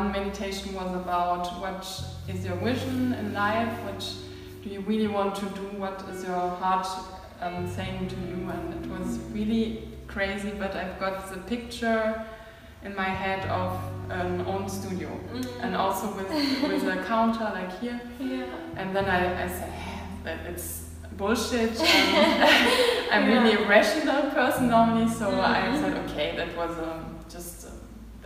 one meditation was about what is your vision in life, what do you really want to do, what is your heart um, saying to you, and it was really crazy. But I've got the picture in my head of an own studio, mm. and also with with a counter like here. Yeah. And then I, I said, that it's bullshit. I'm yeah. really a rational person normally, so mm -hmm. I mm-hmm. said, okay, that was a,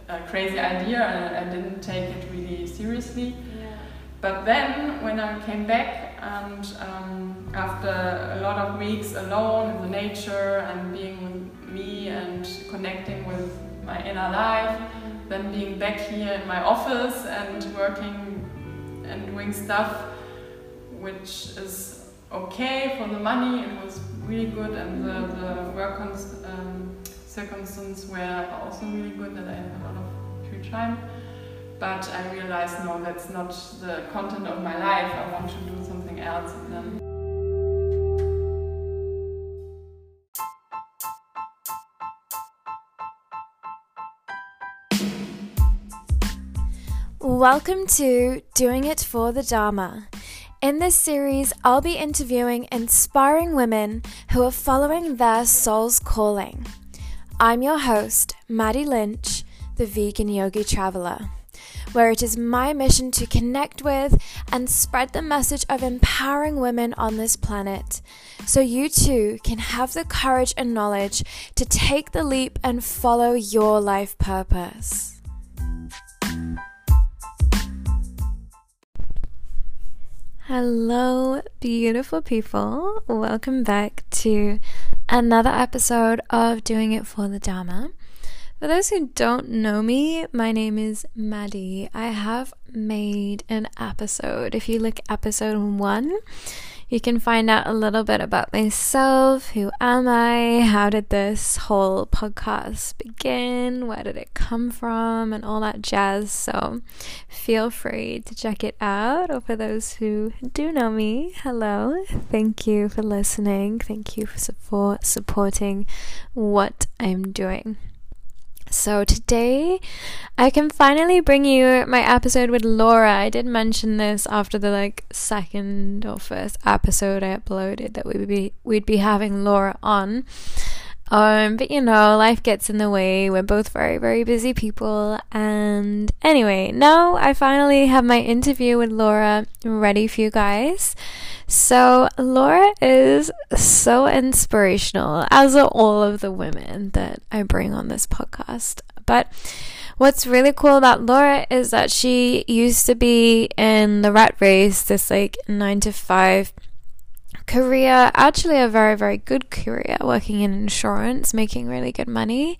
a, crazy idea, and I didn't take it really seriously. Yeah. But then, when I came back, and um, after a lot of weeks alone in the nature and being with me and connecting with my inner life, then being back here in my office and working and doing stuff which is okay for the money. It was really good, and the, the work um, circumstances were also really good, that I had a lot of free time. But I realized, no, that's not the content of my life. I want to do something else. And then Welcome to Doing It for the Dharma. In this series, I'll be interviewing inspiring women who are following their soul's calling. I'm your host, Maddie Lynch, the vegan yogi traveler, where it is my mission to connect with and spread the message of empowering women on this planet so you too can have the courage and knowledge to take the leap and follow your life purpose. Hello, beautiful people. Welcome back to another episode of Doing It for the Dharma. For those who don't know me, my name is Maddie. I have made an episode. If you look episode one, you can find out a little bit about myself. Who am I? How did this whole podcast begin? Where did it come from? And all that jazz. So feel free to check it out. Or for those who do know me, hello. Thank you for listening. Thank you for support, supporting what I'm doing. So today I can finally bring you my episode with Laura. I did mention this after the like second or first episode I uploaded that we would be we'd be having Laura on. Um, but you know, life gets in the way. We're both very, very busy people. And anyway, now I finally have my interview with Laura ready for you guys. So, Laura is so inspirational, as are all of the women that I bring on this podcast. But what's really cool about Laura is that she used to be in the rat race, this like nine to five career, actually, a very, very good career, working in insurance, making really good money.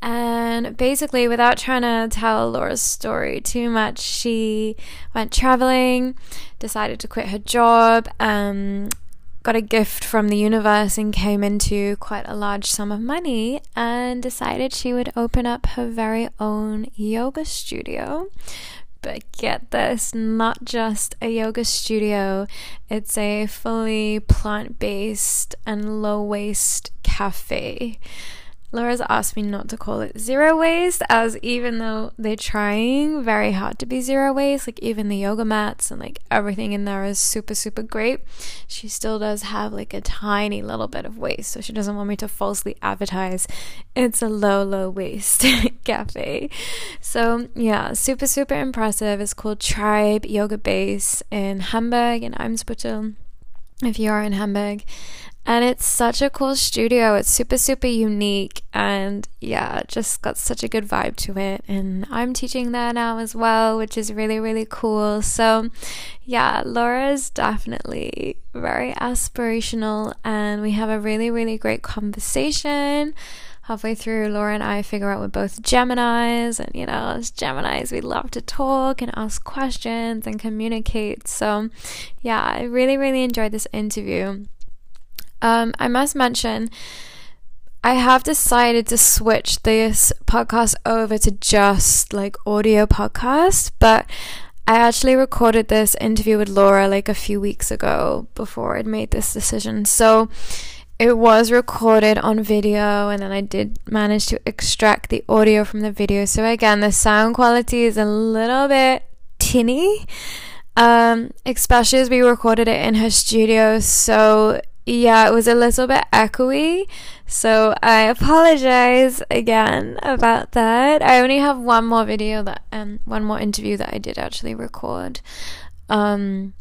And basically, without trying to tell Laura's story too much, she went traveling, decided to quit her job, um, got a gift from the universe, and came into quite a large sum of money, and decided she would open up her very own yoga studio. But get this, not just a yoga studio, it's a fully plant based and low waste cafe. Laura's asked me not to call it zero waste, as even though they're trying very hard to be zero waste, like even the yoga mats and like everything in there is super, super great, she still does have like a tiny little bit of waste. So she doesn't want me to falsely advertise it's a low, low waste cafe. So yeah, super, super impressive. It's called Tribe Yoga Base in Hamburg in Eimsbüttel if you are in Hamburg. And it's such a cool studio. It's super, super unique. And yeah, just got such a good vibe to it. And I'm teaching there now as well, which is really, really cool. So yeah, Laura is definitely very aspirational. And we have a really, really great conversation halfway through, Laura and I figure out we're both Geminis, and you know, as Geminis, we love to talk and ask questions and communicate. So, yeah, I really, really enjoyed this interview. Um, I must mention, I have decided to switch this podcast over to just like audio podcast, but I actually recorded this interview with Laura like a few weeks ago before I'd made this decision. So it was recorded on video and then I did manage to extract the audio from the video. So again, the sound quality is a little bit tinny. Um, especially as we recorded it in her studio. So yeah, it was a little bit echoey. So I apologize again about that. I only have one more video that um one more interview that I did actually record. Um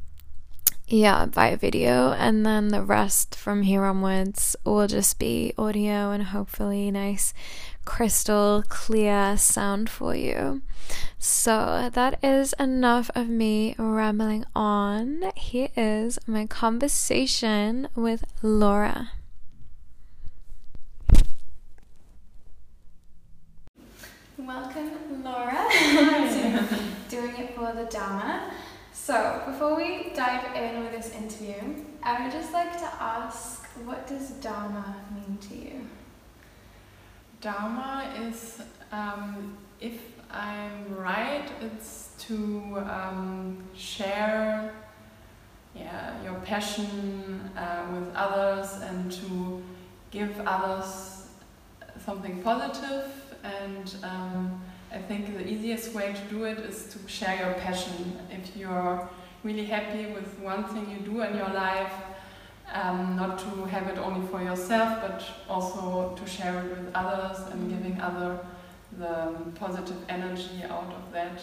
yeah, via video, and then the rest from here onwards will just be audio and hopefully nice, crystal clear sound for you. So that is enough of me rambling on. Here is my conversation with Laura. Welcome, Laura, to Doing It for the Dharma. So, before we dive in with this interview, I would just like to ask what does Dharma mean to you? Dharma is, um, if I'm right, it's to um, share yeah, your passion uh, with others and to give others something positive. and um, I think the easiest way to do it is to share your passion. If you're really happy with one thing you do in your life, um, not to have it only for yourself, but also to share it with others and giving other the positive energy out of that.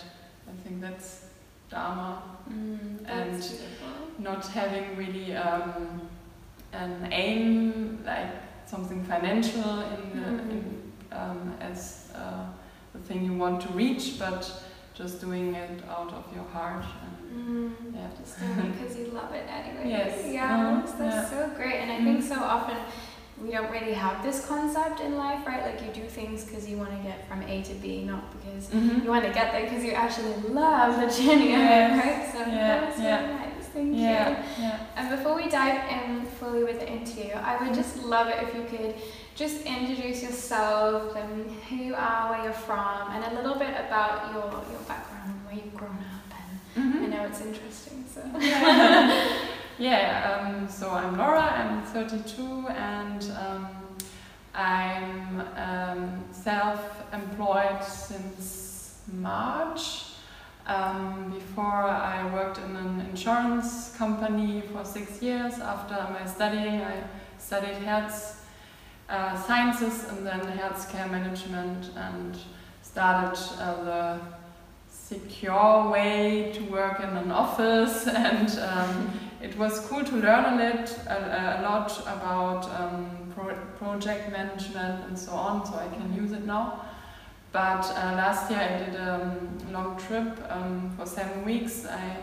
I think that's Dharma. Mm, and beautiful. not having really um, an aim, like something financial in, Mhm. in um, as uh, the thing you want to reach, but just doing it out of your heart. And, Mm, yeah. just doing it because you love it anyway. Yes. Yeah, Mhm, that's, yeah. so great. And I Mhm. think so often we don't really have this concept in life, right? Like you do things because you want to get from A to B, not because Mhm. you want to get there because you actually love the journey Yes. right? So Yeah, that's yeah. really nice. Thank Yeah, you. yeah. And before we dive in fully with the interview, I would just love it if you could just introduce yourself and who you are, where you're from, and a little bit about your, your background, where you've grown up. And Mhm. I know it's interesting, so. yeah, um, so I'm Laura, I'm 32 and um, I'm um, self-employed since March. Um, before I worked in an insurance company for six years. After my studying, I studied health uh, sciences and then healthcare management and started uh, the secure way to work in an office and um, it was cool to learn a, lit, a, a lot about um, pro project management and so on so I can use it now. But uh, last year I did a long trip um, for seven weeks. I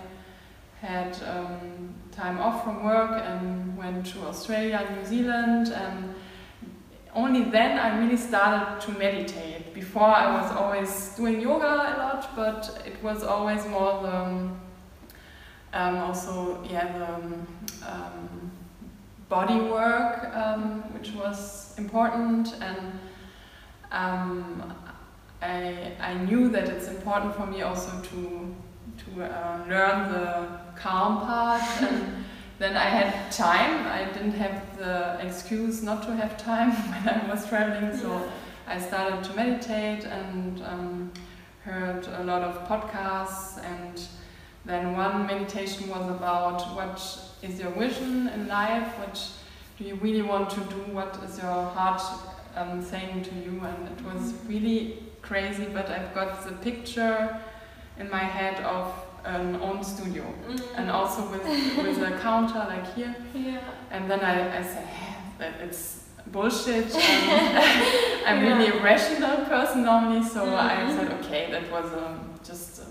had um, time off from work and went to Australia New Zealand and only then I really started to meditate. Before I was always doing yoga a lot, but it was always more the um, um, also yeah the um, um, body work um, which was important and um, I I knew that it's important for me also to to uh, learn the calm part and then I had time. I didn't have the excuse not to have time when I was traveling, so I started to meditate and um, heard a lot of podcasts. And then one meditation was about what is your vision in life, what do you really want to do, what is your heart um, saying to you, and it was really crazy. But I've got the picture in my head of an own studio and also with with a counter like here yeah. and then I, I said "Eh, that it's bullshit um, I'm Yeah. really a rational person normally so I Mhm. said okay that was um, just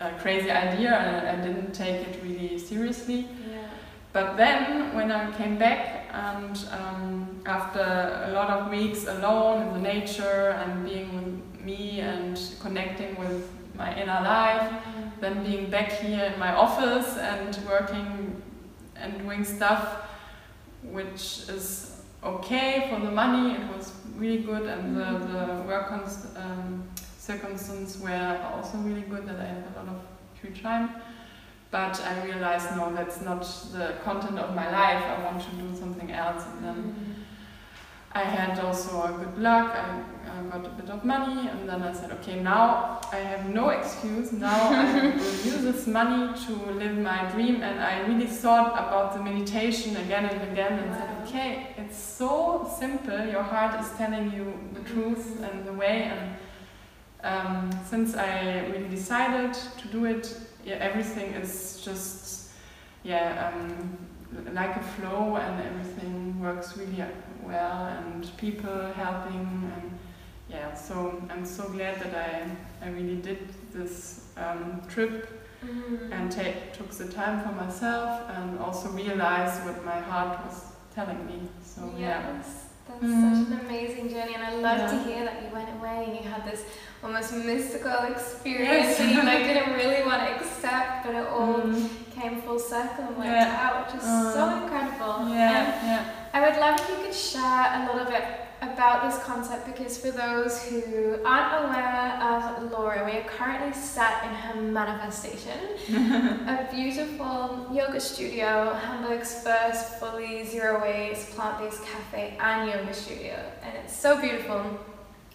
a, a crazy idea and I didn't take it really seriously Yeah. but then when I came back and um, after a lot of weeks alone in the nature and being with me and connecting with my inner life then being back here in my office and working and doing stuff which is okay for the money. It was really good. And the, the work um, circumstances were also really good that I had a lot of free time. But I realized no that's not the content of my life. I want to do something else. And then I had also a good luck. I, I got a bit of money, and then I said, okay, now I have no excuse. Now I will use this money to live my dream. And I really thought about the meditation again and again, and said, okay, it's so simple. Your heart is telling you the truth and the way. And um, since I really decided to do it, yeah, everything is just yeah um, like a flow, and everything works really well, and people helping, and yeah. So I'm so glad that I I really did this um, trip Mm. and take, took the time for myself, and also realized what my heart was telling me. So yeah. Yes, that's Mm. such an amazing journey, and I love to hear that you went away and you had this almost mystical experience that you like didn't really want to accept, but it all Mm. came full circle and worked Yeah. out, which is so Uh, incredible. And Yeah, yeah. I would love if you could share a little bit about this concept because for those who aren't aware of Laura, we are currently sat in her manifestation, a beautiful yoga studio, Hamburg's first fully zero waste plant based cafe and yoga studio, and it's so beautiful.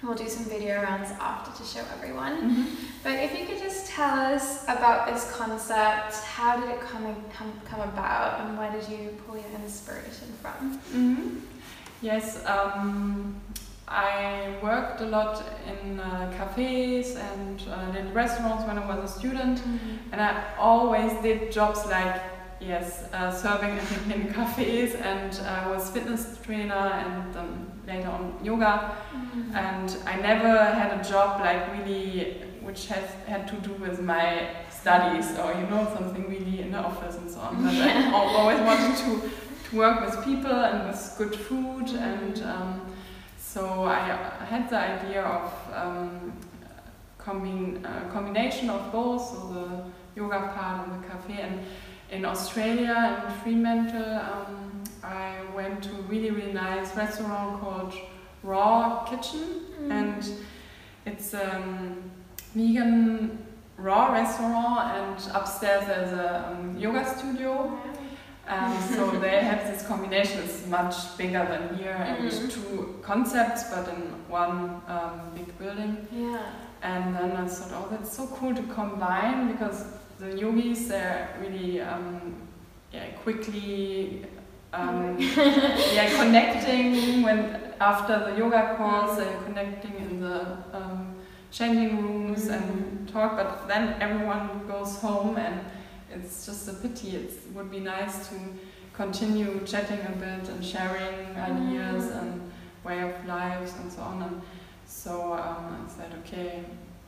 We'll do some video rounds after to show everyone. Mhm. But if you could just tell us about this concept, how did it come, come, come about, and where did you pull your inspiration from? Mhm. Yes, um, I worked a lot in uh, cafes and uh, did restaurants when I was a student, and I always did jobs like yes, uh, serving in, in cafes, and I was fitness trainer and um, later on yoga, and I never had a job like really which has had to do with my studies or you know something really in the office and so on. But I always wanted to to work with people and with good food and um, so I had the idea of um, combine, uh, combination of both, so the yoga part and the cafe. And in Australia, in Fremantle, um, I went to a really, really nice restaurant called Raw Kitchen, Mm. and it's a um, vegan raw restaurant, and upstairs there's a um, yoga studio. Um, so they have this combination. It's much bigger than here, and Mhm. two concepts, but in one um, big building. Yeah. And then I thought, oh, that's so cool to combine because the yogis they're really um, yeah quickly um, yeah connecting when after the yoga course they're connecting in the um, changing rooms and talk, but then everyone goes home and it's just a pity. It would be nice to continue chatting a bit and sharing ideas Mm. and way of lives and so on. And so um, I said, okay,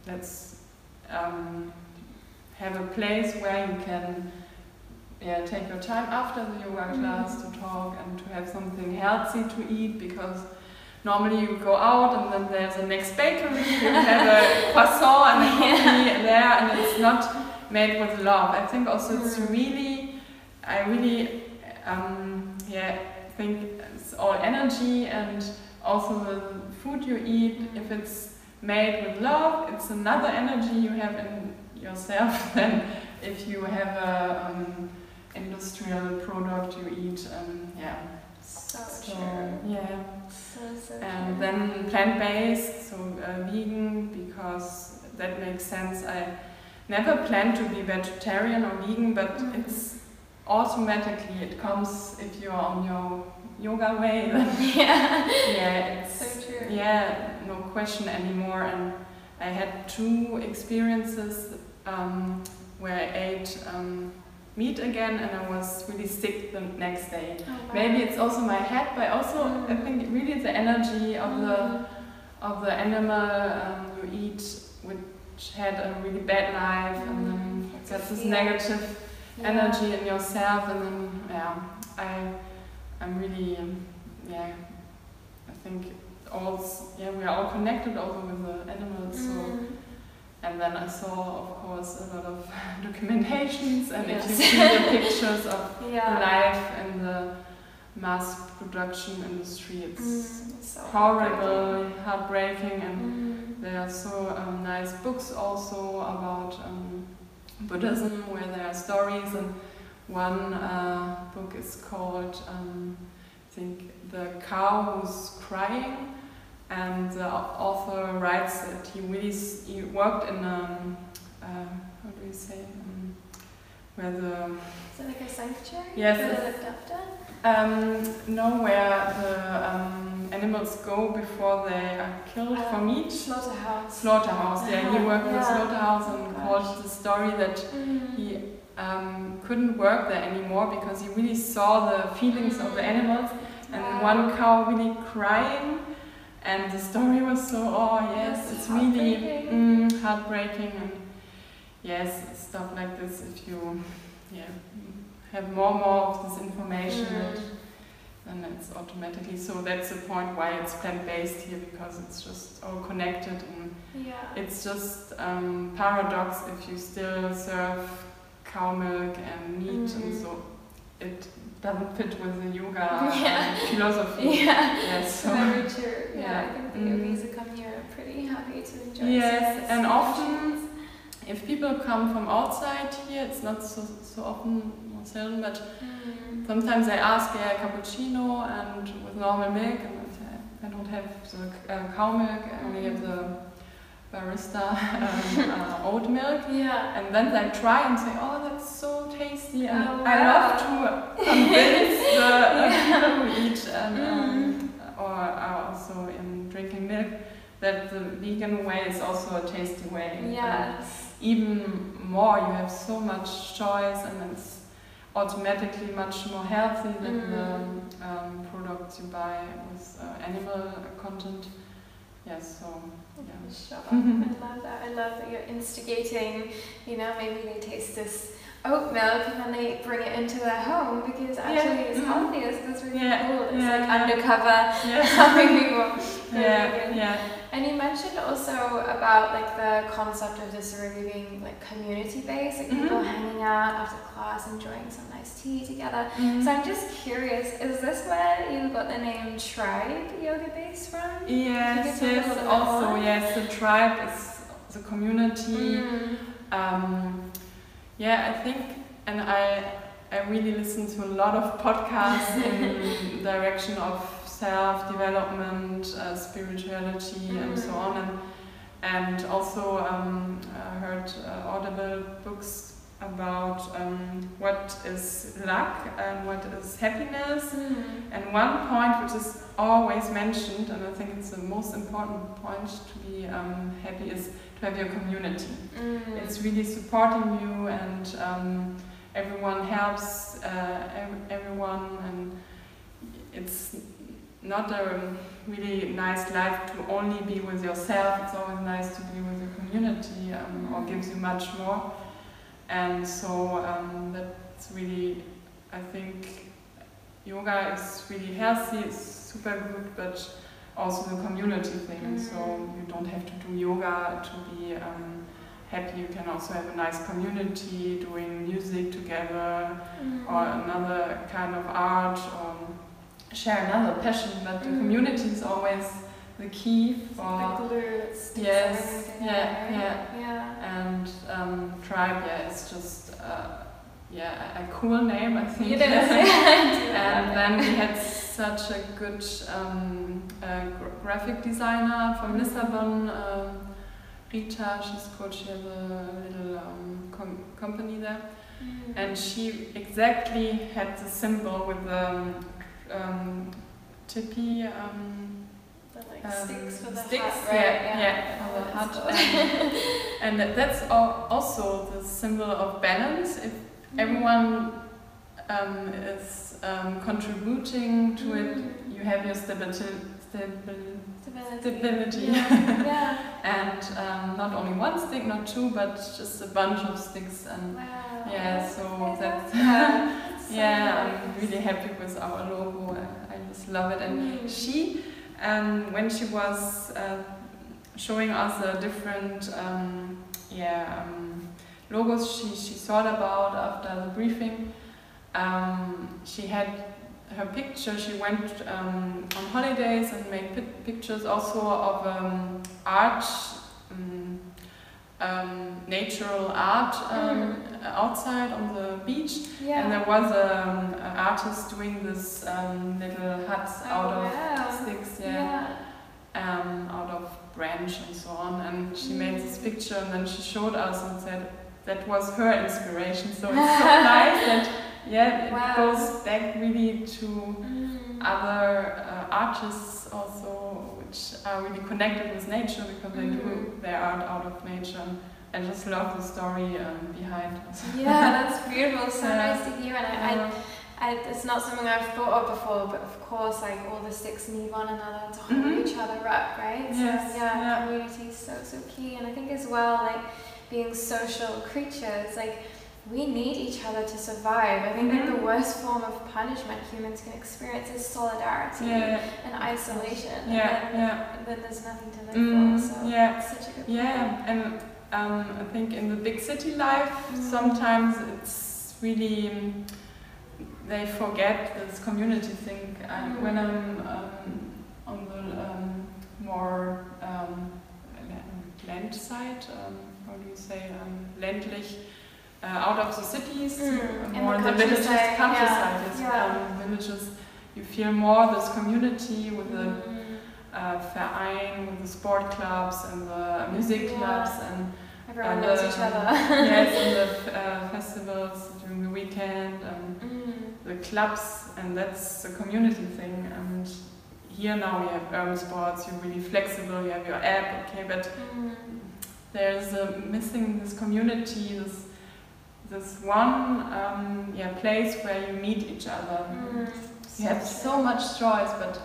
let's um, have a place where you can yeah, take your time after the yoga class to talk and to have something healthy to eat because normally you go out and then there's a next bakery, you have a croissant and a coffee there and it's not made with love. I think also it's Mm. really, I really, um, yeah, think it's all energy and also the food you eat, if it's made with love, it's another energy you have in yourself than if you have a um, industrial product you eat. Um, yeah. So So true. yeah. So, so And true. then plant-based, so uh, vegan, because that makes sense. I never planned to be vegetarian or vegan, but Mhm. it's automatically it comes if you're on your yoga way. Then yeah. yeah, it's So true. yeah, no question anymore. And I had two experiences um, where I ate um, meat again, and I was really sick the next day. Oh, wow. Maybe it's also my head, but also I Mm. think really the energy of the Mm. of the animal um, you eat, which had a really bad life, and then Mm. It's got this negative Yeah. energy in yourself, and then yeah, I I'm really um, yeah, I think all yeah we are all connected also with the animals. So Mm. And then I saw of course a lot of documentations, and if you see the pictures of Yeah. life in the mass production industry. It's Mm. It's so horrible, heartbreaking, and Mm. there are so um, nice books also about um, Buddhism where there are stories, and one uh, book is called um, think the cow who's crying, and the author writes that he really s- he worked in um, uh, how do you say um, where the Is it like a sanctuary? Yes, Where they looked after? um, no where the um, animals go before they are killed for Um, meat. Slaughterhouse. Slaughterhouse, yeah, he worked in a slaughterhouse and Oh, called the story that Mm. he um, couldn't work there anymore because he really saw the feelings of the animals and Wow. one cow really crying and the story was so oh yes Yes, it's really heartbreaking. mm, heartbreaking and yes stuff like this if you yeah have more and more of this information Mm. then it's automatically so that's the point why it's plant-based here because it's just all connected and Yeah. it's just um, paradox if you still serve cow milk and meat and Mhm. so it doesn't fit with the yoga Yeah. philosophy. Yeah. Yes. So. Very true. Yeah, Yeah. I think the Mm. yogis who come here are pretty happy to enjoy Yes, and often If people come from outside here, it's not so so often, more seldom, but Mm. sometimes I ask yeah, cappuccino and with normal milk, and I say I don't have the uh, cow milk, I only have the barista um, uh, oat milk. Yeah. And then they try and say, oh, that's so tasty. And Oh, I love to convince the uh, people who eat and, Mm. um, or are also in drinking milk that the vegan way is also a tasty way. And Yes. even more, you have so much choice and it's automatically much more healthy than Mm. the um, products you buy with uh, animal content. Yes, so I love that. I love that you're instigating, you know, maybe they taste this oat milk and then they bring it into their home because actually it's Mhm. healthy. It's, it's really Yeah, cool. It's yeah, like undercover Yeah. helping people. Yeah, yeah. And you mentioned also about like the concept of this really being like community based, like people Mhm. hanging out after class, enjoying some nice tea together. Mhm. So I'm just curious, is this where you got the name Tribe Yoga Base from? Yes, yes. tell us a little bit Also, yes, the tribe is the community. Mm. Um, yeah, I think, and I, I really listen to a lot of podcasts in direction of self-development, uh, spirituality, and so Mm. on, and and also um, I heard uh, audible books about um, what is luck and what is happiness. Mm. And one point which is always mentioned, and I think it's the most important point to be um, happy, is to have your community. Mm. It's really supporting you, and um, everyone helps uh, ev- everyone, and it's not a really nice life to only be with yourself. It's always nice to be with your community, um, or gives you much more. And so um, that's really, I think, yoga is really healthy, it's super good, but also the community thing. Mm. So you don't have to do yoga to be um, happy. You can also have a nice community doing music together Mm. or another kind of art or share another passion. But the Mm. community is always the key for the glue Yes, yeah, right? yeah. Yeah. and um, tribe. Yeah, it's just uh, yeah a cool name I think. You did it. I and then we had such a good um, uh, gra- graphic designer from Lisbon, um, Rita. She's called. She has a little um, com- company there, Mm. and she exactly had the symbol with the um, um, tippy. Um, The, like um, sticks for the sticks, hut, right? yeah, yeah, the Oh, that's. And that's also the symbol of balance. If everyone um, is um, contributing to it, Mm. you have your stability, stabil- Stability. stability. Yeah. yeah. and um, not only one stick, not two, but just a bunch of sticks. And Wow. yeah, so I that's that. So yeah, I'm really happy with our logo. I, I just love it. And Mm. she, um, when she was uh, showing us the different um, yeah, um, logos she, she thought about after the briefing, um, she had her picture. She went um, on holidays and made pi- pictures also of um, art. Um, um, natural art um, outside on the beach, and there was um, an artist doing this um, little huts Oh, out of sticks, yeah, Yeah. um, out of branch and so on. And she made this Mm. picture, and then she showed us and said that was her inspiration. So it's so nice that yeah, it Wow. goes back really to Mm. other uh, artists also, which are really connected with nature because they do their art out of nature. I just love the story um, behind. Yeah, that's beautiful. So Yeah. nice to hear, and I, I, I, it's not something I've thought of before, but of course, like all the sticks need one another to hold Mhm. each other up, right? Yes, So, yeah, yeah. community is so so key, and I think as well, like being social creatures, like we need each other to survive. I think that the Mhm. worst form of punishment humans can experience is solidarity yeah, and isolation. yeah, and then, yeah. then there's nothing to live Mm, for. So yeah. it's such a good Yeah, and um, I think in the big city life, Mm. sometimes it's really um, they forget this community thing. And Mm. when I'm um, on the um, more um, land side, um, how do you say, um, ländlich, uh, out of the cities, Mm, in more the in the villages, countryside, countryside, yeah, yes, yeah. villages. You feel more this community with the Mm. uh, Verein, with the sport clubs and the music Yeah. clubs and Everyone and, knows uh, each other. yes, and the uh, festivals during the weekend and Mm. the clubs, and that's a community thing. And here now we have urban sports. You're really flexible. You have your app, okay, but Mm. there's a missing this community, this this one um, yeah place where you meet each other. Mm. You have so much choice, but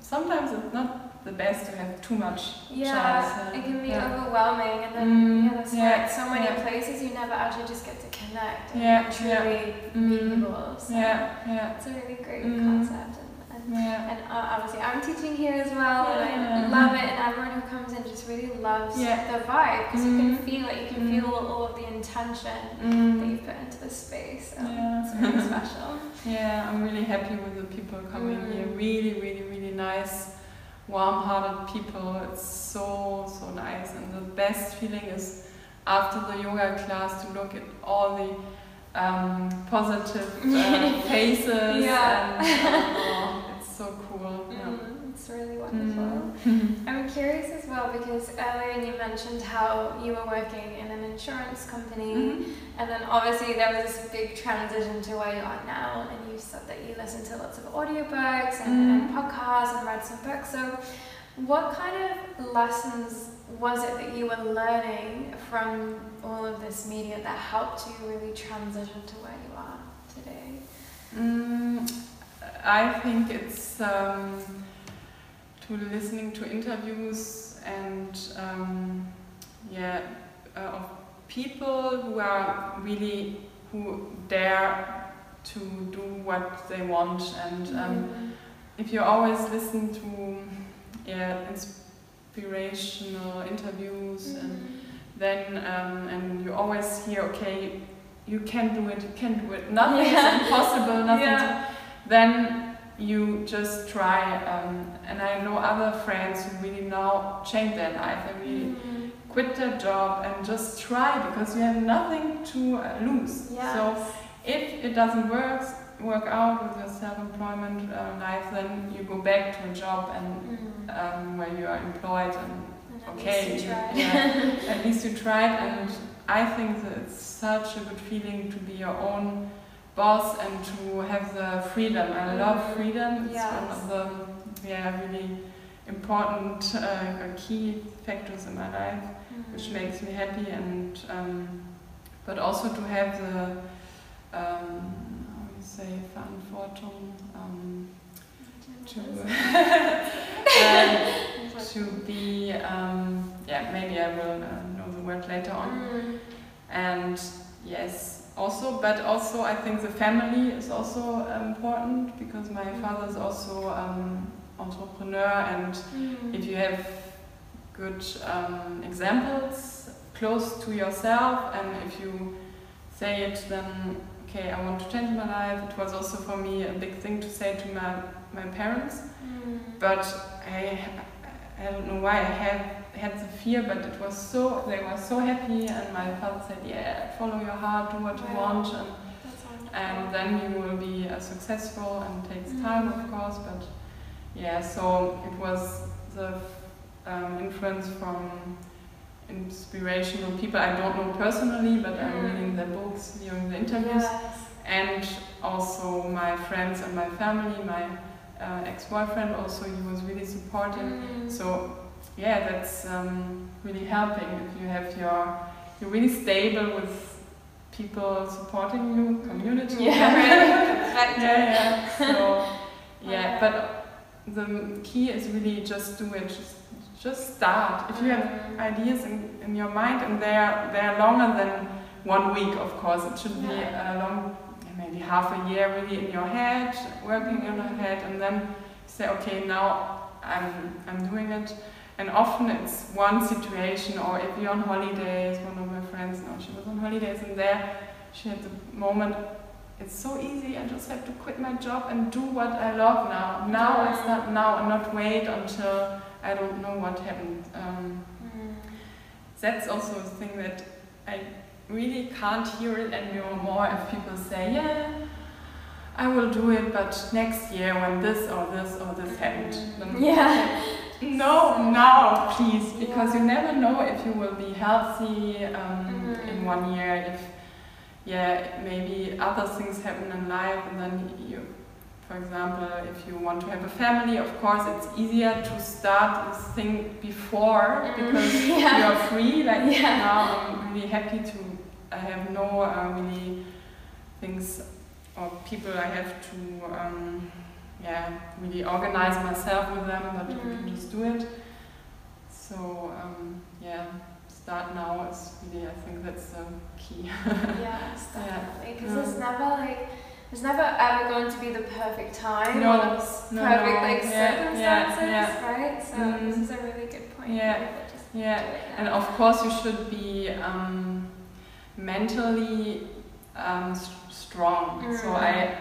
sometimes it's not the best to have too much Yeah, choice. it can be yeah. overwhelming, and then Mm, yeah, that's yeah, right. So many yeah. places you never actually just get to connect and Yeah, truly meet Mm. people. So Yeah, yeah, it's a really great Mm. concept, yeah. and uh, obviously I'm teaching here as well, and I love it. And everyone who comes in just really loves Yeah. the vibe because you can Mm. feel it. You can Mm. feel all of the intention that Mm. you put into the space. So Yeah. it's really special. Yeah, I'm really happy with the people coming Mm. here. Really, really, really nice, warm-hearted people. It's so, so nice. And the best feeling is after the yoga class to look at all the um, positive uh, faces. Yeah. And, uh, oh, it's so cool. Yeah. Mm, it's really wonderful. Mm. I'm curious as well because earlier you mentioned how you were working in an insurance company, Mhm. and then obviously there was this big transition to where you are now, and you said that you listened to lots of audiobooks and, and Mhm. podcasts and read some books. So, what kind of lessons was it that you were learning from all of this media that helped you really transition to where you are today? Mm, I think it's um, to listening to interviews and um, yeah uh, of people who are really who dare to do what they want and um, if you always listen to yeah inspirational interviews and then um, and you always hear okay you can do it you can do it nothing Yeah. is impossible nothing Yeah. then you just try um, and i know other friends who really now change their life and really Mm. quit their job and just try because you have nothing to uh, lose Yes. so if it doesn't work work out with your self-employment uh, life then you go back to a job and Mm. um, where you are employed and And at okay, least you tried. yeah, at least you tried, and I think that it's such a good feeling to be your own boss and to have the freedom. I love freedom. It's one of the yeah really important uh, key factors in my life, which Mm. makes me happy, and um, but also to have the um, how you say Verantwortung. Um, to um, to be um, yeah maybe I will uh, know the word later on Mm. and yes also but also I think the family is also important because my father is also um, entrepreneur and Mm. if you have good um, examples close to yourself and if you say it then okay I want to change my life it was also for me a big thing to say to my my parents Mm. but I, I don't know why I have had the fear, but it was so they were so happy, and my father said, "Yeah, follow your heart, do what you Wow. want, and and then you will be uh, successful." And it takes time, of course, but yeah. So it was the um, influence from inspirational people I don't know personally, but I'm Mm. reading their books, viewing the interviews Yes. and also my friends and my family, my uh, ex-boyfriend also, he was really supportive. Mm. So yeah, that's um, really helping if you have your, you're really stable with people supporting you, community. Yeah. yeah, yeah. So yeah, but the key is really just do it. Just, just start. If you have Mm. ideas in, in your mind and they're they're longer than one week of course it should be a long maybe half a year really in your head working in your head and then say okay now I'm I'm doing it and often it's one situation or if you're on holidays one of my friends now she was on holidays and there she had the moment it's so easy I just have to quit my job and do what I love now now I start now and not wait until I don't know what happened um, Mm. that's also a thing that I really can't hear it anymore if people say, yeah, I will do it, but next year when this or this or this happened. Then Yeah. No, now, please, because you never know if you will be healthy um, Mhm. in one year, if, yeah, maybe other things happen in life, and then you, for example, if you want to have a family, of course, it's easier to start this thing before Mhm. because Yeah. you're free. Like Yeah. now, I'm really happy to. I have no uh, really things or people I have to, um, yeah, really organize myself with them, but we can Mhm. just do it. So um, yeah, start now is really. I think that's the key. Yes, Yeah. definitely. Because Mm. there's never like, there's never ever going to be the perfect time No, or the s- no, no. like Yeah, yeah, circumstances, yeah. right? So Mm. this is a really good point. Yeah, yeah. And of course, you should be um, mentally um, s- strong. So Mm. I,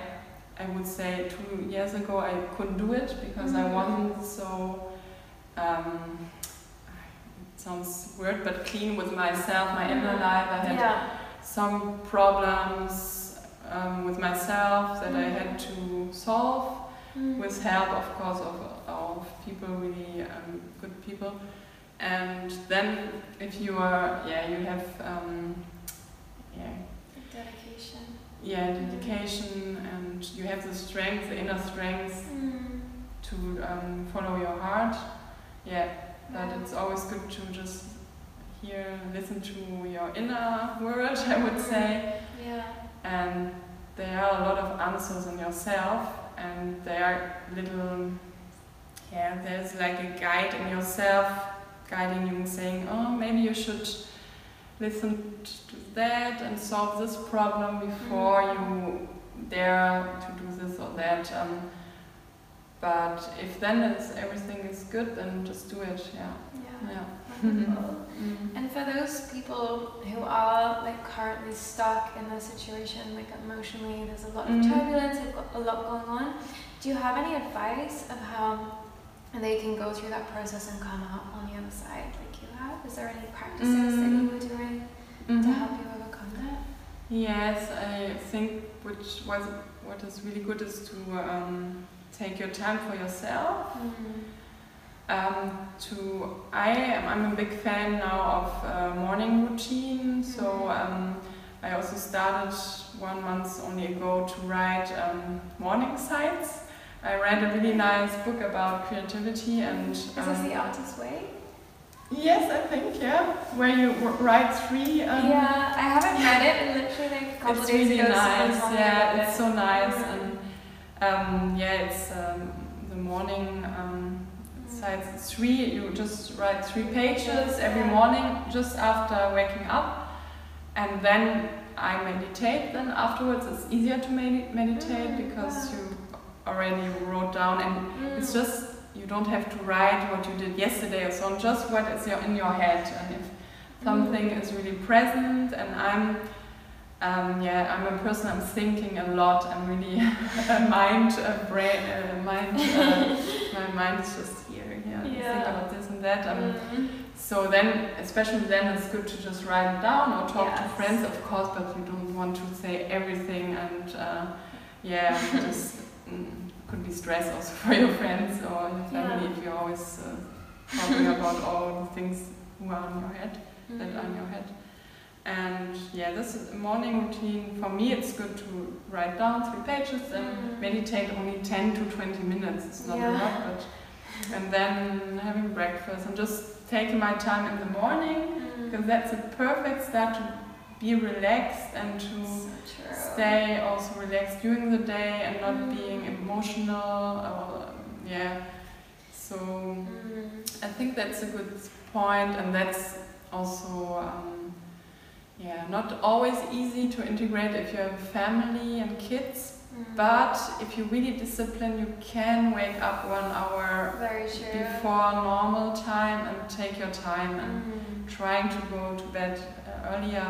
I would say two years ago I couldn't do it because I Mhm. wasn't so. Um, it sounds weird, but clean with myself, my inner Mhm. life. I had yeah. some problems um, with myself that I had to solve Mm. with help, of course, of, of people, really um, good people. And then, if you are, yeah, you have, um, yeah. Yeah, dedication, and you have the strength, the inner strength Mm. to um, follow your heart. Yeah, but it's always good to just hear, listen to your inner world, I would say. Yeah. and there are a lot of answers in yourself and there are little yeah there's like a guide in yourself guiding you and saying oh maybe you should listen to that and solve this problem before you dare to do this or that um, but if then it's, everything is good then just do it yeah Yeah. yeah Wonderful. Mm. And for those people who are like currently stuck in a situation, like emotionally, there's a lot of Mhm. turbulence, a lot going on. Do you have any advice of how they can go through that process and come out on the other side like you have? Is there any practices that you Mm. were doing to Mhm. help you? Yes, I think which was what is really good is to um, take your time for yourself. Um, to I am I'm a big fan now of uh, morning routine, so um, I also started one month only ago to write um, morning sites. I read a really nice book about creativity and Is this um, the artist way? Yes, I think yeah, where you write three. Um, yeah, I haven't read it and literally like a couple it's days really ago nice. me Yeah, it's it. so nice, Mhm. and um, yeah, it's um, the morning um, Mm. It's three. You just write three pages every morning, just after waking up, and then I meditate. Then afterwards, it's easier to med- meditate Mm, because you already wrote down, and Mm. it's just you don't have to write what you did yesterday or so on. Just what is your, in your head, and if something is really present and I'm um, yeah I'm a person I'm thinking a lot I'm really a mind a brain uh, mind uh, my mind is just here yeah, I think about this and that um, Mm. So then, especially then, it's good to just write it down or talk to friends, of course, but you don't want to say everything and uh, yeah, just mm, could be stress also for your friends or your family Yeah. if you're always uh, talking about all the things who are on your head, that are in your head. And yeah, this is a morning routine. For me, it's good to write down three pages and Mm. meditate only 10 to 20 minutes. It's not Yeah. a lot, but and then having breakfast and just taking my time in the morning Mm. because that's a perfect start to be relaxed and to So stay also relaxed during the day and not Mm. being emotional or yeah so Mm. i think that's a good point and that's also um, yeah not always easy to integrate if you have family and kids Mm. but if you really discipline you can wake up one hour before normal time and take your time and Mm. trying to go to bed uh, earlier.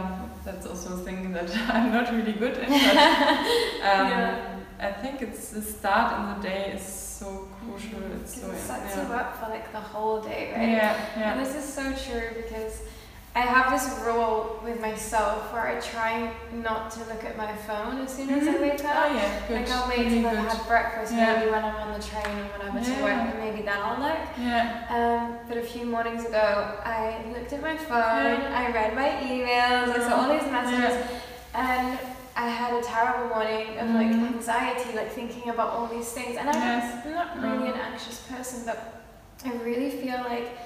That's also a thing that I'm not really good in. But, um, Yeah. I think it's the start in the day is so crucial. It's so it sets yeah. you up for like the whole day, right? Yeah, And this is so true because I have this rule with myself where I try not to look at my phone as soon as I Mhm. wake Oh yeah, good. Like I'll wait till I've had breakfast, Yeah. maybe when I'm on the train or whatever to work, Yeah. and maybe then I'll look. Yeah, Um, but a few mornings ago, I looked at my phone, Yeah. I read my emails, I saw all these messages, and I had a terrible morning of like Mhm. anxiety, like thinking about all these things. And I'm Yes. not really an anxious person, but I really feel like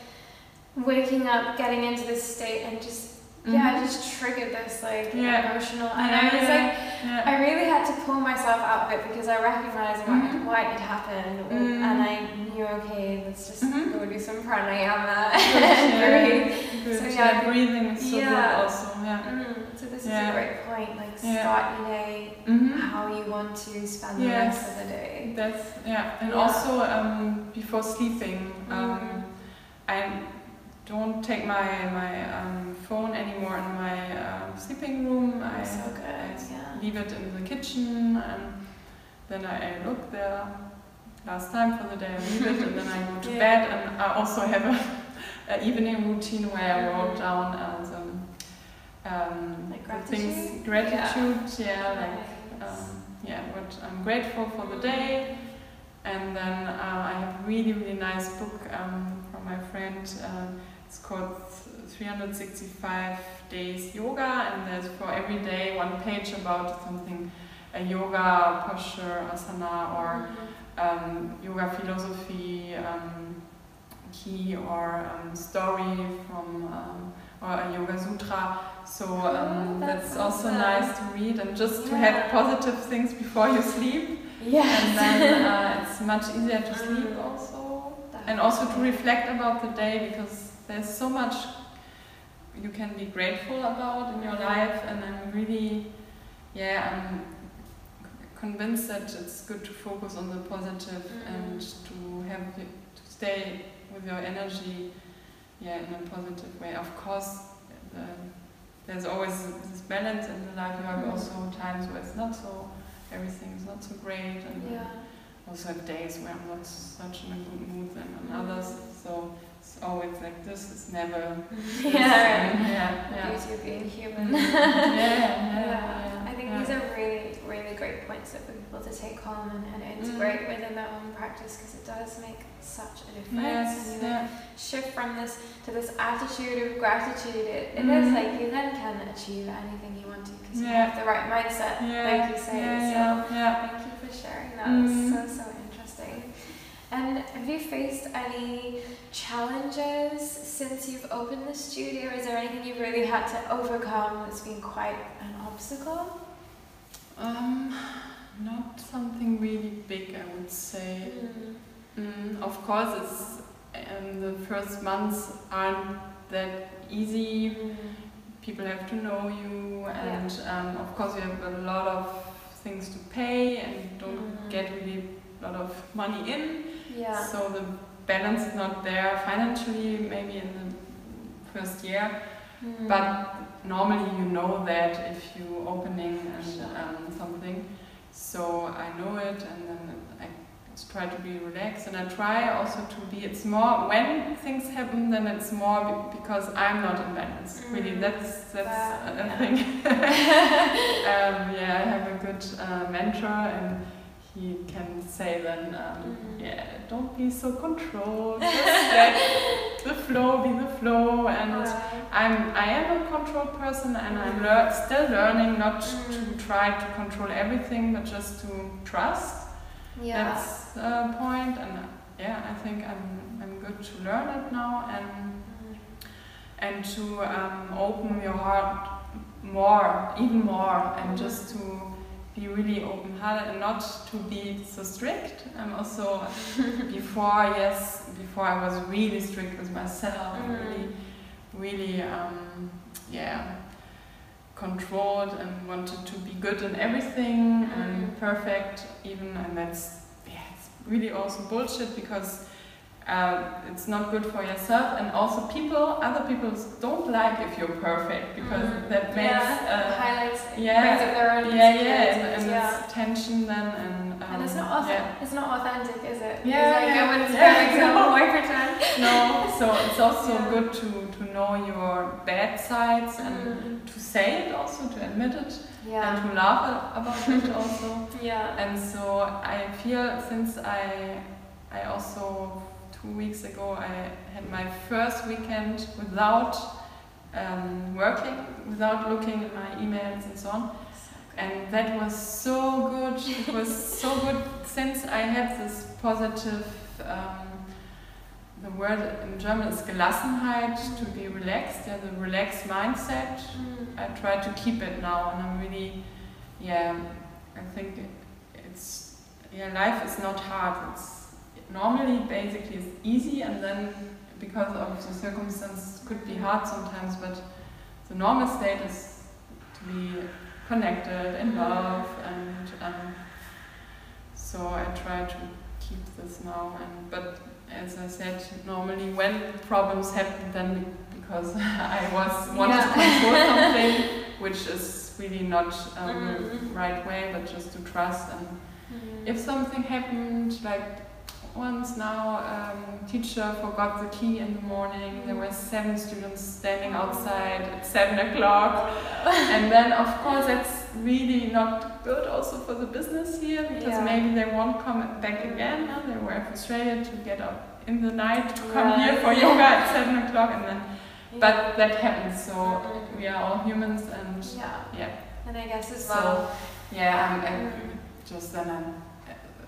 waking up, getting into this state, and just yeah, Mhm. I just triggered this like Yeah. emotional. And Yeah, I was yeah, like, yeah. I really had to pull myself out of it because I recognized what, Mhm. what had happened, Mm. and I knew okay, let's just go do some pranayama Good, and breathe. Good. So, yeah, yeah. breathing is so Yeah. good also. Yeah. Mm, so this is a great point. Like Yeah. start your day Mm-hmm. how you want to spend the rest of the day. That's yeah, and Yeah. also um, before sleeping, um, Mhm. I don't take my my um, phone anymore in my um, sleeping room. I, so good. I Yeah. leave it in the kitchen, and then I, I look there. Last time for the day, I leave it, and then I go to Yeah. bed. And I also have a, a evening routine where I wrote Mhm. down uh, some um, Like the things gratitude? gratitude. Yeah, like um, yeah, what I'm grateful for the day. And then uh, I have a really, really nice book um, from my friend. Uh, called 365 Days Yoga, and there's for every day one page about something a yoga posture, asana, or um, yoga philosophy, um, key, or um, story from um, or a yoga sutra. So um, Oh, that's, that's also awesome. nice to read and just to have positive things before you sleep. Yes. And then uh, it's much easier to sleep also, and also to reflect about the day because there's so much you can be grateful about in your life, and I'm really, yeah, I'm convinced that it's good to focus on the positive Mm. and to have to stay with your energy, yeah, in a positive way. Of course, the, there's always this balance in the life. You have Mm. also times where it's not so, everything is not so great, and Yeah. also have days where I'm not such in a good mood than on Mm. others. So always like this. It's never. Yeah. yeah, yeah. beauty of being human. Mm. yeah, yeah, I think these are really, really great points that for people to take home and, and Mm. integrate within their own practice because it does make such a difference. Yes, and you yeah. shift from this to this attitude of gratitude. It, it Mhm. is like you then can achieve anything you want to because you have the right mindset, like you say. so thank you for sharing that. Mm. It's so, so interesting. And have you faced any challenges since you've opened the studio? Is there anything you've really had to overcome that's been quite an obstacle? Um, not something really big, I would say. Mm, of course, it's um, the first months aren't that easy. People have to know you, and um, of course, you have a lot of things to pay, and don't Mhm. get really lot of money in. Yeah. So the balance is not there financially, maybe in the first year. Mm. But normally you know that if you opening and Sure. um, something. So I know it, and then I try to be relaxed and I try also to be it's more when things happen then it's more because I'm not in balance Mm. really that's that's Wow, a yeah. thing um, yeah I have a good uh, mentor and he can say then um, Mhm. yeah don't be so controlled just let the flow be the flow and Right. I'm I am a control person and I'm lear- still learning not Mm. to try to control everything but just to trust Yeah. that's the point, and yeah, I think I'm I'm good to learn it now and Mhm. and to um, open your heart more, even more, and just to be really open-hearted and not to be so strict. I'm also before, yes, before I was really strict with myself, Mhm. really, really, um, yeah, controlled and wanted to be good in everything Mhm. and perfect even and that's yeah it's really also bullshit because uh, it's not good for yourself and also people other people don't like if you're perfect because Mhm. that makes yeah. uh, highlights yeah. brings up their own yeah yeah and, and yeah. it's tension then and um, and it's not authentic. yeah. It's not authentic, is it? Yeah, It's like yeah, I wouldn't yeah, perfect, no. why pretend? no so it's also Yeah. good to to know your bad sides and Mm. to say it also to admit it yeah. and to laugh about it also Yeah. And so I feel since I I also two weeks ago I had my first weekend without um, working, without looking at my emails and so on. And that was so good. It was so good since I had this positive um, the word in German is Gelassenheit, to be relaxed, yeah, the relaxed mindset. Mm. I try to keep it now, and I'm really, yeah, I think it's, yeah, life is not hard. It's normally basically it's easy, and then because of the circumstances, could be hard sometimes. But the normal state is to be connected in love, and um, so I try to keep this now. And but as I said, normally when problems happen, then because I was wanted Yeah. to control something, which is really not um, Mhm. the right way, but just to trust. And Mm. if something happened, like once now, um, teacher forgot the key in the morning. There were seven students standing outside at seven o'clock. and then of course that's really not good also for the business here because Yeah. maybe they won't come back again. They were frustrated to get up in the night to come here for yoga at seven o'clock and then Yeah. but that happens so we are all humans and yeah. yeah And I guess as So, well. yeah I'm, I'm just then I'm,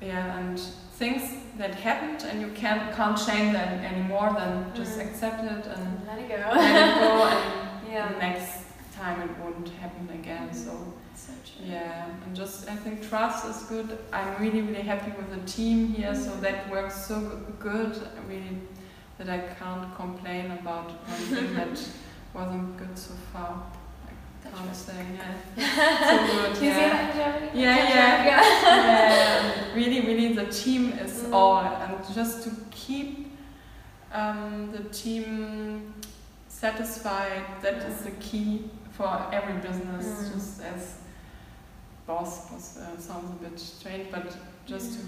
yeah and things that happened and you can't can't change them anymore then just Mhm. accept it and Let it go. let it go and yeah. the next time it won't happen again so So yeah, and just I think trust is good. I'm really really happy with the team here, so that works so good. I Really, that I can't complain about anything that wasn't good so far. I That's can't right. say yeah, so good. Yeah. that in Germany? Yeah, yeah. yeah. really, really, the team is Mm. all, and just to keep um, the team satisfied, that is the key for every business. Mm. Just as boss was, uh, sounds a bit strange, but just to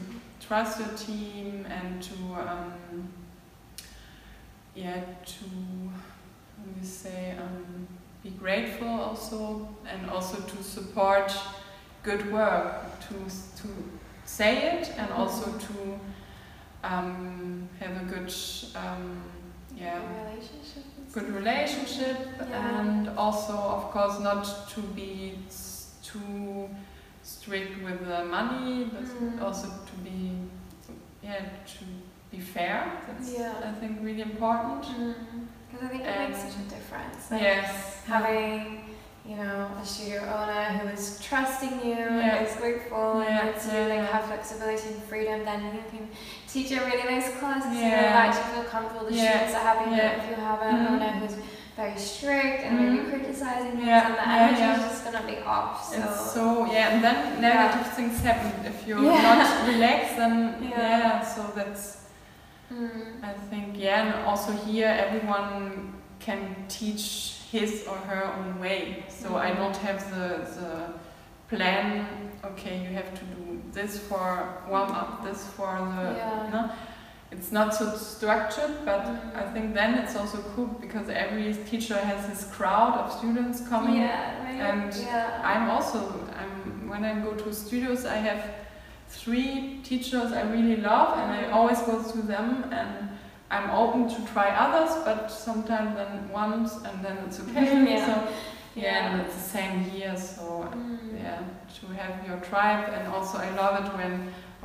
trust your team and to, um, yeah, to, how do you say, um, be grateful also, and also to support good work, to to say it, and also to um, have a good, um, yeah, Relationship. and good relationship Yeah. and also of course not to be too strict with the money but Mm. also to be yeah to be fair that's Yeah. i think really important Because I think it makes such a difference. Like yes having, you know, a studio owner who is trusting you, Yeah. is grateful, Yeah, and lets you yeah, like yeah. have flexibility and freedom, then you can teach a really nice class. Yeah. You know, actually feel comfortable. The Yeah, students are happy. yeah. If you have an Mhm. owner who's very strict and Mhm. maybe criticizing things, Yeah, and the energy yeah. is just gonna be off. So, it's so yeah and then negative things happen if you're Yeah. not relaxed then Yeah. yeah so that's Mm. I think yeah, and also here everyone can teach his or her own way. So I Mhm. don't have the the plan. Okay, you have to do this for warm up, this for the. Yeah. No? It's not so structured, but Mm. I think then it's also cool because every teacher has his crowd of students coming. Yeah, right. And yeah. I'm also I'm when I go to studios I have three teachers I really love and I always go to them and I'm open to try others but sometimes then once and then it's okay. Yeah. So yeah, Yeah. and it's the same here so Mm. yeah, to have your tribe and also I love it when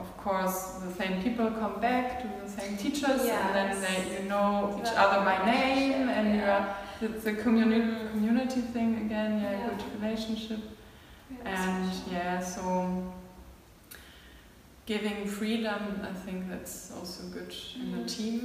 of course the same people come back to the same teachers and then they you know each other by name and yeah. you're it's a communi- Mm. community thing again, yeah, Yeah. good relationship. Really And yeah, so giving freedom, I think that's also good in the Mm. team.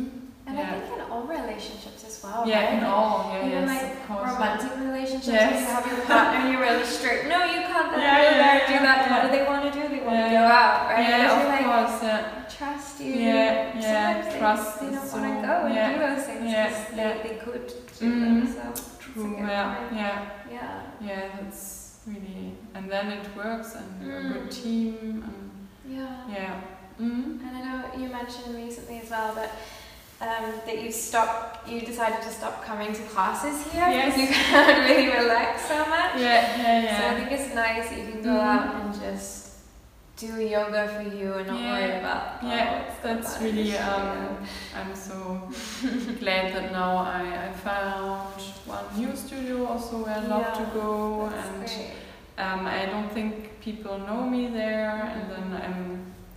And yeah. I think in all relationships as well. yeah, right? in all, yeah, Even yes, like of course. romantic relationships, Yes. you have your partner you're really strict. No, you can't Yeah, yeah, do that. What do they want to do? They want to go out, right? Yeah, of like, course. Yeah, trust you. Yeah, yeah, Sometimes trust they is don't so- want to go and do those things yeah, 'cause yeah. they, they could do Mhm. them. So true. Yeah, point. yeah, Yeah. yeah. That's really, and then it works, and you're a good Mm. team, and mentioned recently as well that um, that you stopped, you decided to stop coming to classes here Yes. because you can't really relax so much. Yeah, yeah, yeah. So I think it's nice that you can go Mhm. out and just do yoga for you and not Yeah. worry about. oh, Yeah, that's really. Um, I'm so glad that now I, I found one new studio also where I love to go, and um, I don't think people know me there, and then I'm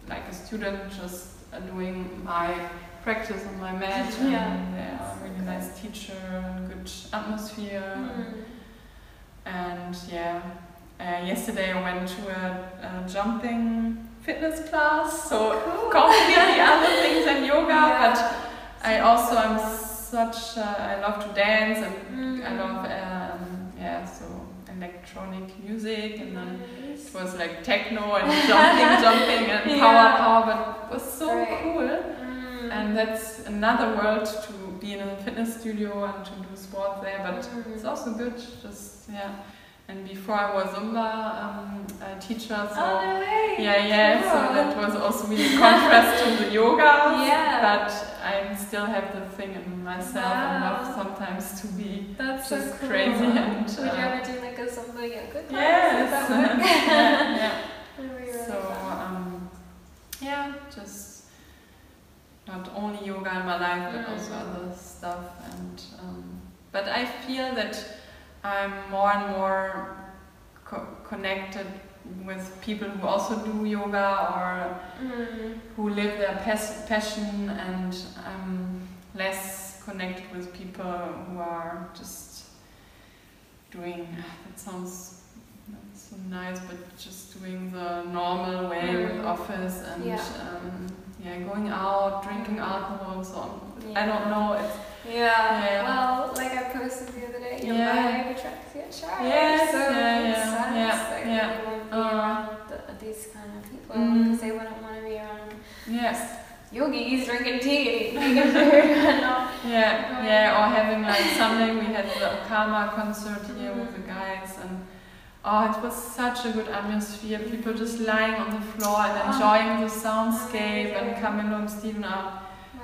like a student just doing my practice on my mat, and Yeah. there are really nice teacher and good atmosphere. Mm. And yeah, uh, yesterday I went to a, a jumping fitness class, so Cool. completely other things than yoga. Yeah. But I also am such uh, I love to dance and I Mm. love um, yeah so electronic music and then Nice. It was like techno and jumping, jumping and Yeah. power, power. But it was so Right. cool. Mm. And that's another world to be in a fitness studio and to do sport there. But Mm. it's also good, just yeah. And before I was Zumba um, a teacher, so oh no way! yeah, yeah. So Cool. that was also really contrast to the yoga. Yeah. But I still have the thing in myself and love sometimes to be That's just so cool. crazy and, Would you uh, ever do like a Zumba yoga class? yes. Does that work? yeah, yeah. Really So um, yeah, just not only yoga in my life, but also Mm. other stuff. And um, but I feel that I'm more and more co- connected with people who also do yoga or Mm. who live their pas- passion, and I'm less connected with people who are just doing. That sounds not so nice, but just doing the normal way with Mm. office and Yeah. um, yeah, going out, drinking alcohol, and so on. I don't know. It's Yeah. Yeah. Well, like Yeah. vibe attracts your tribe. Yes, So yeah, yeah, sense yeah, that yeah. you won't be Uh, around the, these kind of people Mm. because they wouldn't want to be around yes. yogis drinking tea and eating food and all. Yeah, yeah, or having like Sunday we had the Okama concert here with the guys and oh it was such a good atmosphere. People just lying on the floor and Oh. enjoying the soundscape and Amazing. Camilo and Steven are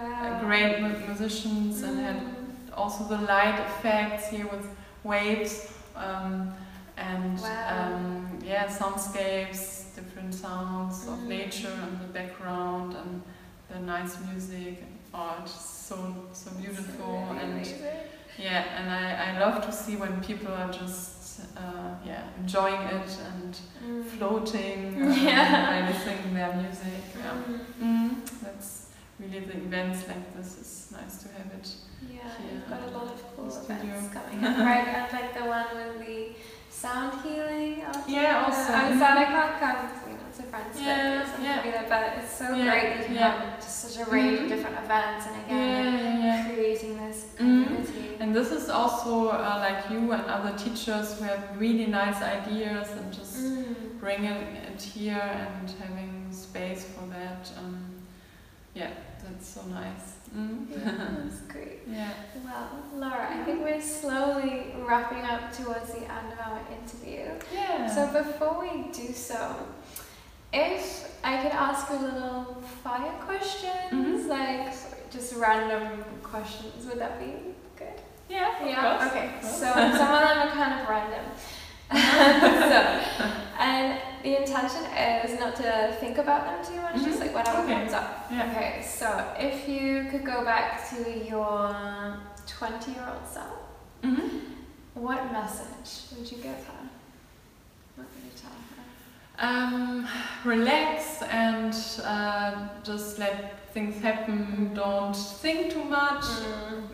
Wow. uh, great mu- musicians and had Mm. also the light effects here with waves um, and Wow. um, yeah soundscapes, different sounds of Mm. nature in the background and the nice music. Oh, it's so so beautiful Really and amazing. yeah, and I, I love to see when people are just uh, yeah enjoying it and Mm. floating Yeah. by listening their music. Yeah. Mm. Mm, that's really the events like this is nice to have it. Yeah, you've got a lot of cool events coming up, right? And like the one with the sound healing. Yeah, also. I'm sad I can't come you know it's a friend's Yeah, birthday, so I'm yeah. gonna. But it's so Yeah, great that you yeah. have just such a range Mhm. of different events, and again, yeah, creating this Mhm. community. And this is also uh, like you and other teachers who have really nice ideas and just Mm. bringing it here and having space for that. Um, yeah, that's so nice. Mm. Yeah, that's great. yeah. Well, Laura, I think we're slowly wrapping up towards the end of our interview. Yeah. So before we do so, if I could ask a little fire questions, Mhm. like just random questions, would that be good? yeah. of Yeah. course, Okay. So some of them are kind of random. so, and the intention is not to think about them too much, just Mhm. like whatever Okay. comes up. Yeah. Okay. So if you could go back to your twenty-year-old self, Mhm. what message would you give her? What would you tell her? Um, relax and uh, just let things happen. Don't think too much.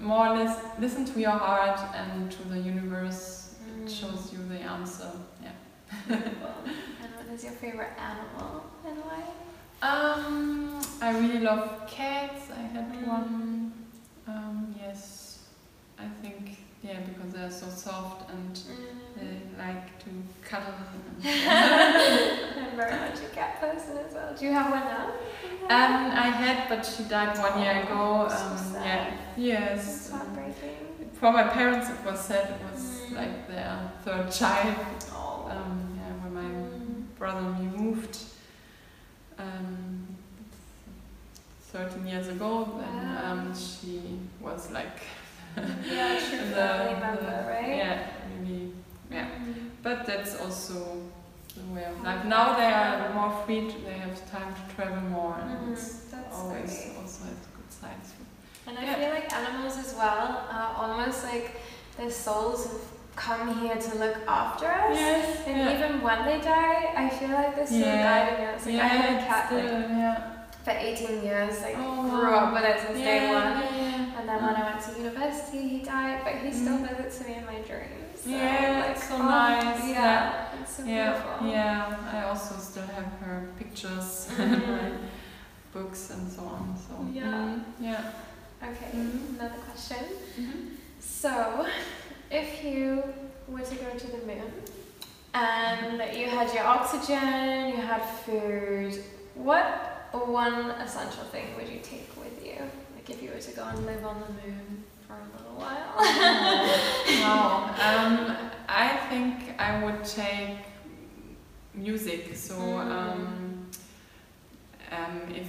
More or less, listen to your heart and to the universe. Mm. It shows you the answer. Yeah. is your favorite animal and why? Um, I really love cats. I had Mm. one. Um, yes, I think yeah because they're so soft and they like to cuddle. And, I'm very much a cat person as well. Do you have one now? um, I had, but she died one year ago. So Um, yeah, yes. It's heartbreaking. For my parents, it was sad. It was Mm. like their third child. Oh. Um, yeah, when my Mm. Brother and me moved um, 13 years ago, then Wow. um, she was like Yeah, true the- family the- right? Yeah, really. Yeah, Mm. but that's also the way of life. Now they are more free. To, they have time to travel more, and Mm, it's that's always great. also has good sides. And I Yeah. feel like animals as well are almost like their souls have come here to look after us. Yes, And yeah. even when they die, I feel like they're still Yeah. guiding us. Like I had a cat like, still- yeah. for 18 years, like Oh, grew up with it since yeah, day one. Yeah, yeah. And then when I went to university, he died, but he still Mm. visits me in my dreams. So, Yeah, like, so oh, nice, Yeah, yeah. it's so yeah, beautiful. yeah. I also still have her pictures and my books and so on. So Yeah. mm, yeah. Okay, Mhm. another question. Mm-hmm. So, if you were to go to the moon and you had your oxygen, you had food, what one essential thing would you take with you? Like if you were to go and live on the moon for a little while? wow. Um, I think I would take music. So Mm. um, um, if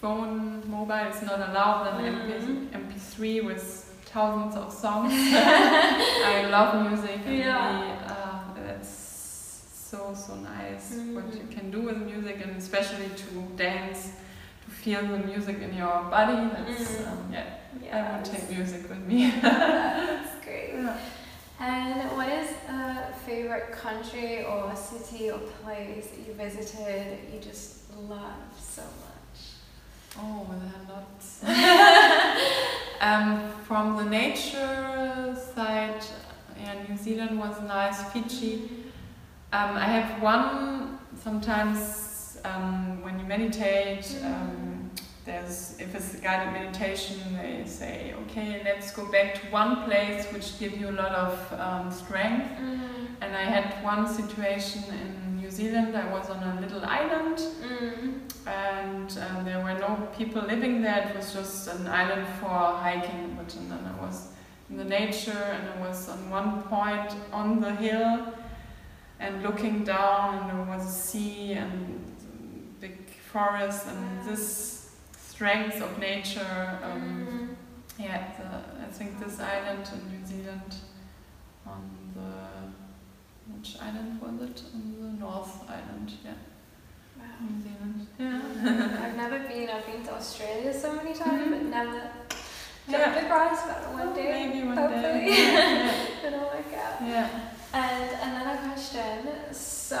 phone mobile is not allowed, then Mm. MP, MP3 with thousands of songs. I love music. And Yeah. really, uh, that's so so nice what you Mm. can do with music, and especially to dance, to feel the music in your body. That's Mm. um, yeah. I would take music with me. That's great. Yeah. And what is a favorite country or city or place that you visited that you just love so much? Oh, are lots. um, from the nature side, yeah, New Zealand was nice. Fiji. Um, I have one sometimes um, when you meditate. Um, there's if it's a guided meditation, they say, okay, let's go back to one place which give you a lot of um, strength. Mm. And I had one situation in New Zealand. I was on a little island Mm. and um, there were no people living there. It was just an island for hiking. But and then I was in the nature, and I was on one point on the hill, and looking down, and there was a sea and big forest, and Wow. this strength of nature. Um, Mm. yeah, the, I think this island in New Zealand, on the which island was it? On the North Island. Yeah, Wow. New Zealand. Yeah. I've never been. I've been to Australia so many times, but Mhm. never Yeah. jumped across. But one day, Maybe one hopefully, day. Yeah. it'll work out. yeah. And another question. So,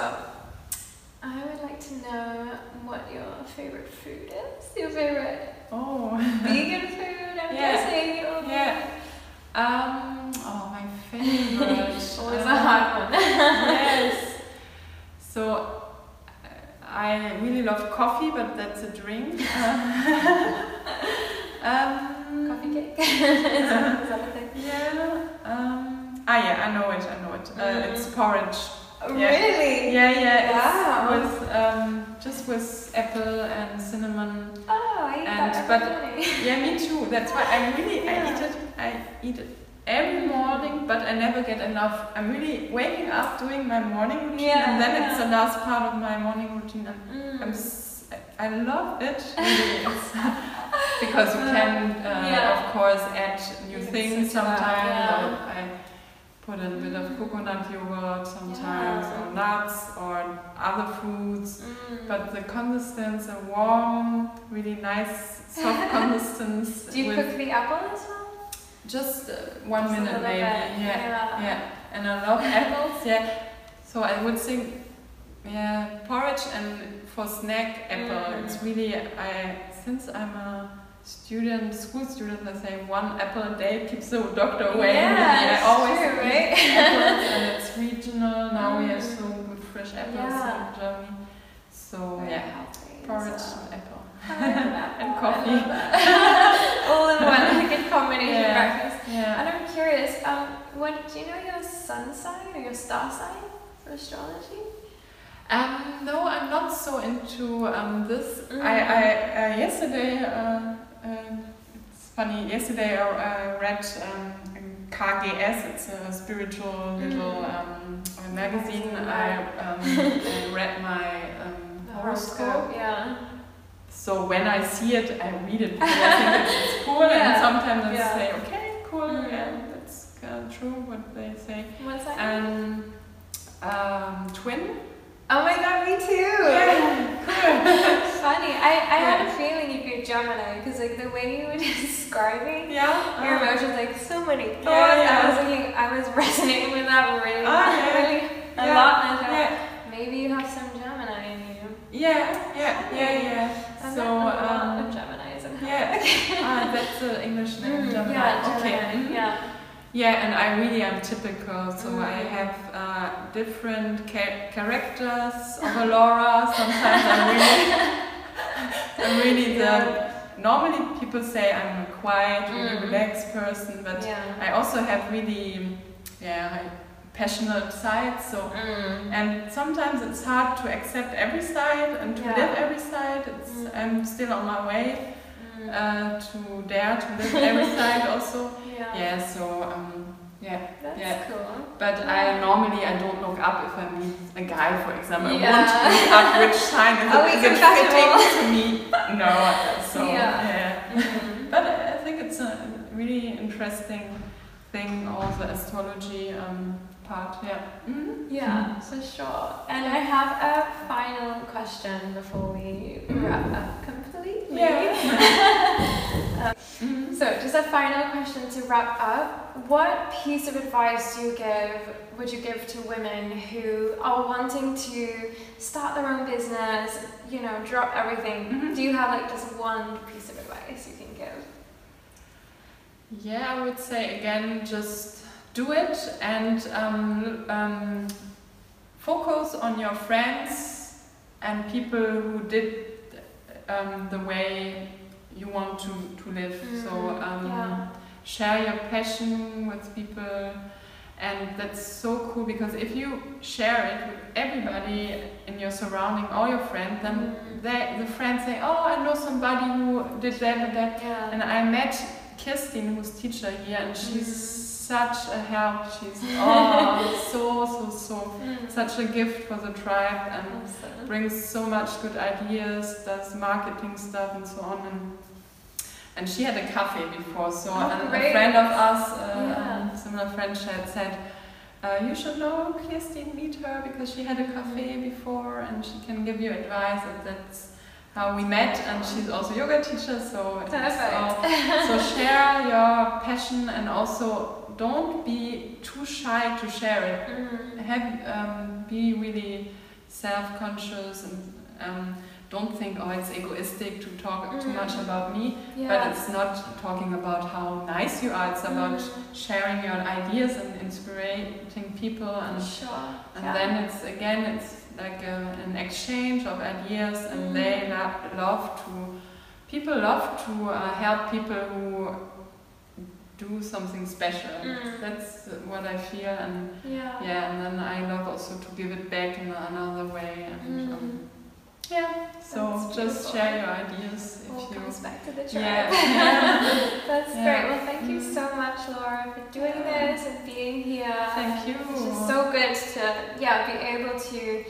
I would like to know what your favorite food is. Your favorite Oh. vegan food. I'm Yeah. guessing. Yeah. Um. Oh, my favorite. Always um, a hard one. yes. So. I really love coffee, but that's a drink. um, Coffee cake. is, that, is that a thing? Yeah. Um, ah, yeah, I know it. I know it. Uh, Mm. It's porridge. Yeah. Really? Yeah, yeah. Wow. With um, just with apple and cinnamon. Oh, I eat And- that but- Yeah, me too. That's why I really I eat it. I eat it every morning, but I never get enough. I'm really waking up, doing my morning routine, Yeah, and then it's the last part of my morning routine, and Mm. I'm s- I love it. Really, because you can, uh, Yeah. of course, add new You things sometimes. Yeah. or I put a bit of coconut yogurt sometimes, Yeah. or nuts, or other foods Mm. But the consistence, a warm, really nice, soft consistence. Do you cook the apple as well? just uh, one Just minute maybe? Yeah, yeah. yeah. And I love apples. Yeah. So I would think, yeah, porridge and for snack apple. Mm. It's really I since I'm a student, school student, I say one apple a day keeps the doctor away. Yeah. I always true, right? apples and it's regional. Now we have Mm. so good fresh apples Yeah. in Germany. So Very yeah, healthy, porridge so- and apple. and coffee. All in one, like a combination Yeah. breakfast. Yeah. And I'm curious, um, what do you know your sun sign or your star sign for astrology? Um, no, I'm not so into um, this. Mm. I, I uh, yesterday, uh, uh, it's funny. Yesterday I uh, read um, KGS. It's a spiritual little Mm. um, magazine. I, um, I read my um, horoscope. yeah. So when I see it, I read it because I think it's, cool. And Yeah. sometimes I Yeah. say, okay, cool, Mm. yeah, that's uh, true what they say. What's that? And um, twin. oh my god, me too! Yeah. Funny. I, I had a feeling you'd be a Gemini because like the way you were describing Yeah. your uh, emotions, like so many thoughts. Yeah, yeah. I was thinking, I was resonating with that really, Ah, yeah. really a lot. And I thought, Yeah, maybe you have some Gemini in you. yeah, yeah, yeah, yeah. I've So, met a lot um, of Geminis and yeah. ah, that's the English name, Mm, Gemini. yeah, okay. Gemini, mhm. Yeah. Yeah, and I really am typical. So I Mm. have uh, different cha- characters of a Laura. Sometimes I'm really, I'm really the. Normally, people say I'm a quiet, really Mm. relaxed person, but yeah. I also have really, yeah, passionate sides. So Mm. And sometimes it's hard to accept every side and to Yeah. live every side. It's, Mm. I'm still on my way Mm. uh, to dare to live every side also. yeah. Yeah, so um, yeah. That's yeah. cool. But I normally I don't look up if I meet a guy, for example. Yeah. I want to look up which sign is, Are it, we is it compatible? fitting to me. No, so Yeah. yeah. Mhm. But I think it's a really interesting thing, all the astrology um, part. Yeah. Mhm. Yeah, for sure. And I have a final question before we wrap up completely. Yeah. Mhm. So, just a final question to wrap up. What piece of advice do you give, would you give to women who are wanting to start their own business, you know, drop everything? Mhm. Do you have like just one piece of advice you can give? Yeah, I would say again, just do it and um, um, focus on your friends and people who did um, the way you want to, to live. So Mhm, um, yeah. share your passion with people, and that's so cool because if you share it with everybody in your surrounding, all your friends, then Mhm. they, the friends say, "Oh, I know somebody who did that and that." Yeah. And I met Kirsten, who's teacher here, and she's Mhm. such a help. She's oh, so so so Mm. such a gift for the tribe and Awesome. brings so much good ideas, does marketing stuff and so on. And and she had a cafe before, so Oh, and a friend of us, uh, Yeah. similar friend, she had said. Uh, you should know Kirsten, meet her because she had a cafe before and she can give you advice and that's how we met and she's also yoga teacher so Perfect. all- so share your passion and also don't be too shy to share it Mm. have um, be really self-conscious and um, don't think oh it's egoistic to talk too Mm. much about me Yeah. but it's not talking about how nice you are it's about Mm. sharing your ideas and inspiring people and Sure. and yeah. then it's again it's like a, an exchange of ideas and Mm. they lo- love to people love to uh, help people who do something special Mm. that's what i feel and yeah. yeah and then i love also to give it back in another way and Mm. um, Yeah. So just beautiful. share your ideas All if you. comes back to the tribe. Yeah. That's Yeah. great. Well, thank you so mm-hmm. much, Laura, for doing this and being here. Thank you. It's just so good to yeah be able to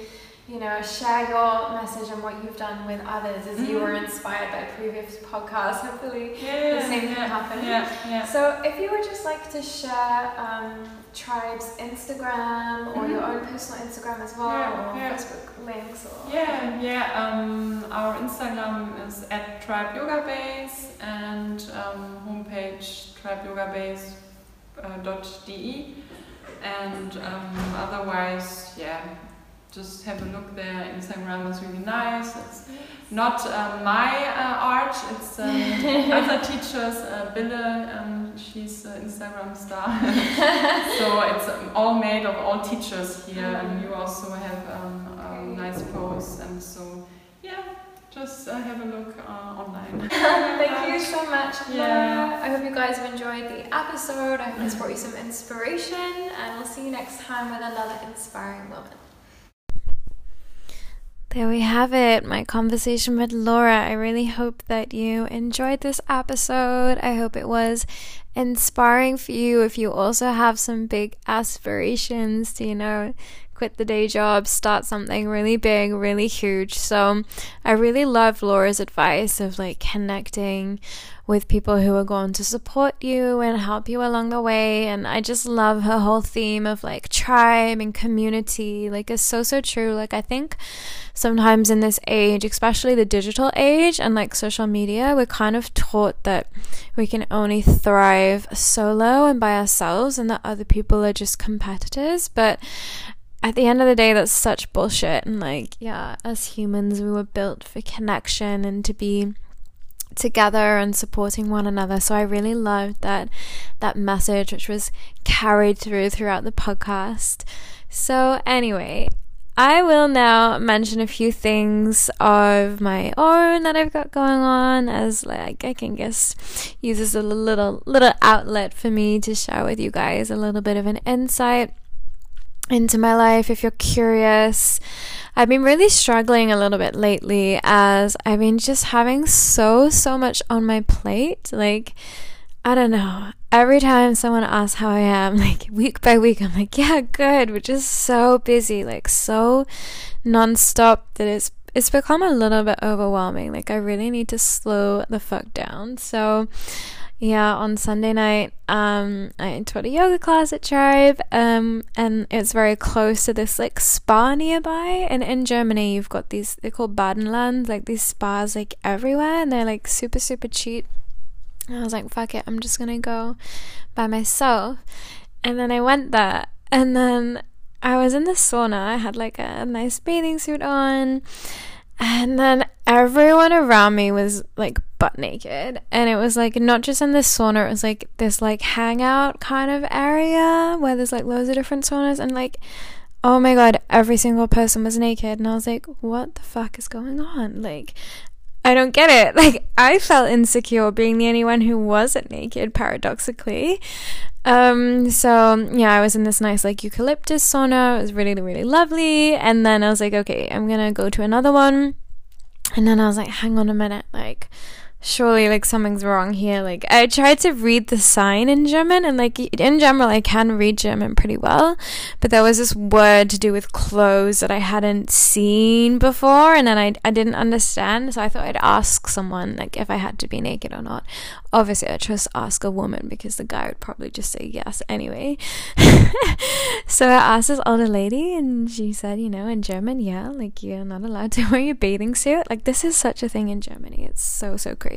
you know share your message and what you've done with others as you Mhm. were inspired by previous podcasts. Hopefully. Yeah. the same thing yeah, happened. Yeah. Yeah. So if you would just like to share um, Tribe's Instagram or your Mhm. own personal Instagram as well, Yeah, or yeah. Facebook links, or Yeah, yeah. Um, our Instagram is at Tribe Yoga Base and um, homepage tribeyogabase.de. And um, otherwise, yeah, just have a look there. Instagram is really nice. It's not uh, my uh, art, it's um, other teachers. Uh, Bille, um, she's an Instagram star. so it's um, all made of all teachers here, and you also have um, nice posts. And so, yeah, just uh, have a look uh, online. Thank you so much, Yeah. I hope you guys have enjoyed the episode. I hope this brought you some inspiration, and we'll see you next time with another inspiring woman. There we have it, my conversation with Laura. I really hope that you enjoyed this episode. I hope it was inspiring for you if you also have some big aspirations to, you know, quit the day job, start something really big, really huge. So I really love Laura's advice of like connecting with people who are going to support you and help you along the way. And I just love her whole theme of like tribe and community. Like, it's so, so true. Like, I think sometimes in this age, especially the digital age and like social media, we're kind of taught that we can only thrive solo and by ourselves and that other people are just competitors. But at the end of the day, that's such bullshit. And like, yeah, as humans, we were built for connection and to be together and supporting one another. So I really loved that that message which was carried through throughout the podcast. So anyway, I will now mention a few things of my own that I've got going on as like I can guess use as a little little outlet for me to share with you guys a little bit of an insight into my life if you're curious. I've been really struggling a little bit lately as I've been just having so, so much on my plate. Like, I don't know. Every time someone asks how I am, like week by week, I'm like, yeah, good. We're just so busy, like so nonstop that it's it's become a little bit overwhelming. Like I really need to slow the fuck down. So yeah, on Sunday night, um, I taught a yoga class at Tribe, um, and it's very close to this like spa nearby. And in Germany, you've got these they're called Badenland, like these spas like everywhere, and they're like super super cheap. And I was like, fuck it, I'm just gonna go by myself. And then I went there, and then I was in the sauna. I had like a nice bathing suit on. And then everyone around me was like butt naked. And it was like not just in the sauna, it was like this like hangout kind of area where there's like loads of different saunas. And like, oh my god, every single person was naked. And I was like, what the fuck is going on? Like, I don't get it. Like, I felt insecure being the only one who wasn't naked, paradoxically. Um, so yeah, I was in this nice like eucalyptus sauna. It was really, really lovely. And then I was like, okay, I'm gonna go to another one. And then I was like, hang on a minute, like surely like something's wrong here. Like I tried to read the sign in German and like in general I can read German pretty well, but there was this word to do with clothes that I hadn't seen before and then I I didn't understand, so I thought I'd ask someone like if I had to be naked or not. Obviously I just ask a woman because the guy would probably just say yes anyway. so I asked this older lady and she said, you know, in German, yeah, like you're not allowed to wear your bathing suit. Like this is such a thing in Germany. It's so so crazy.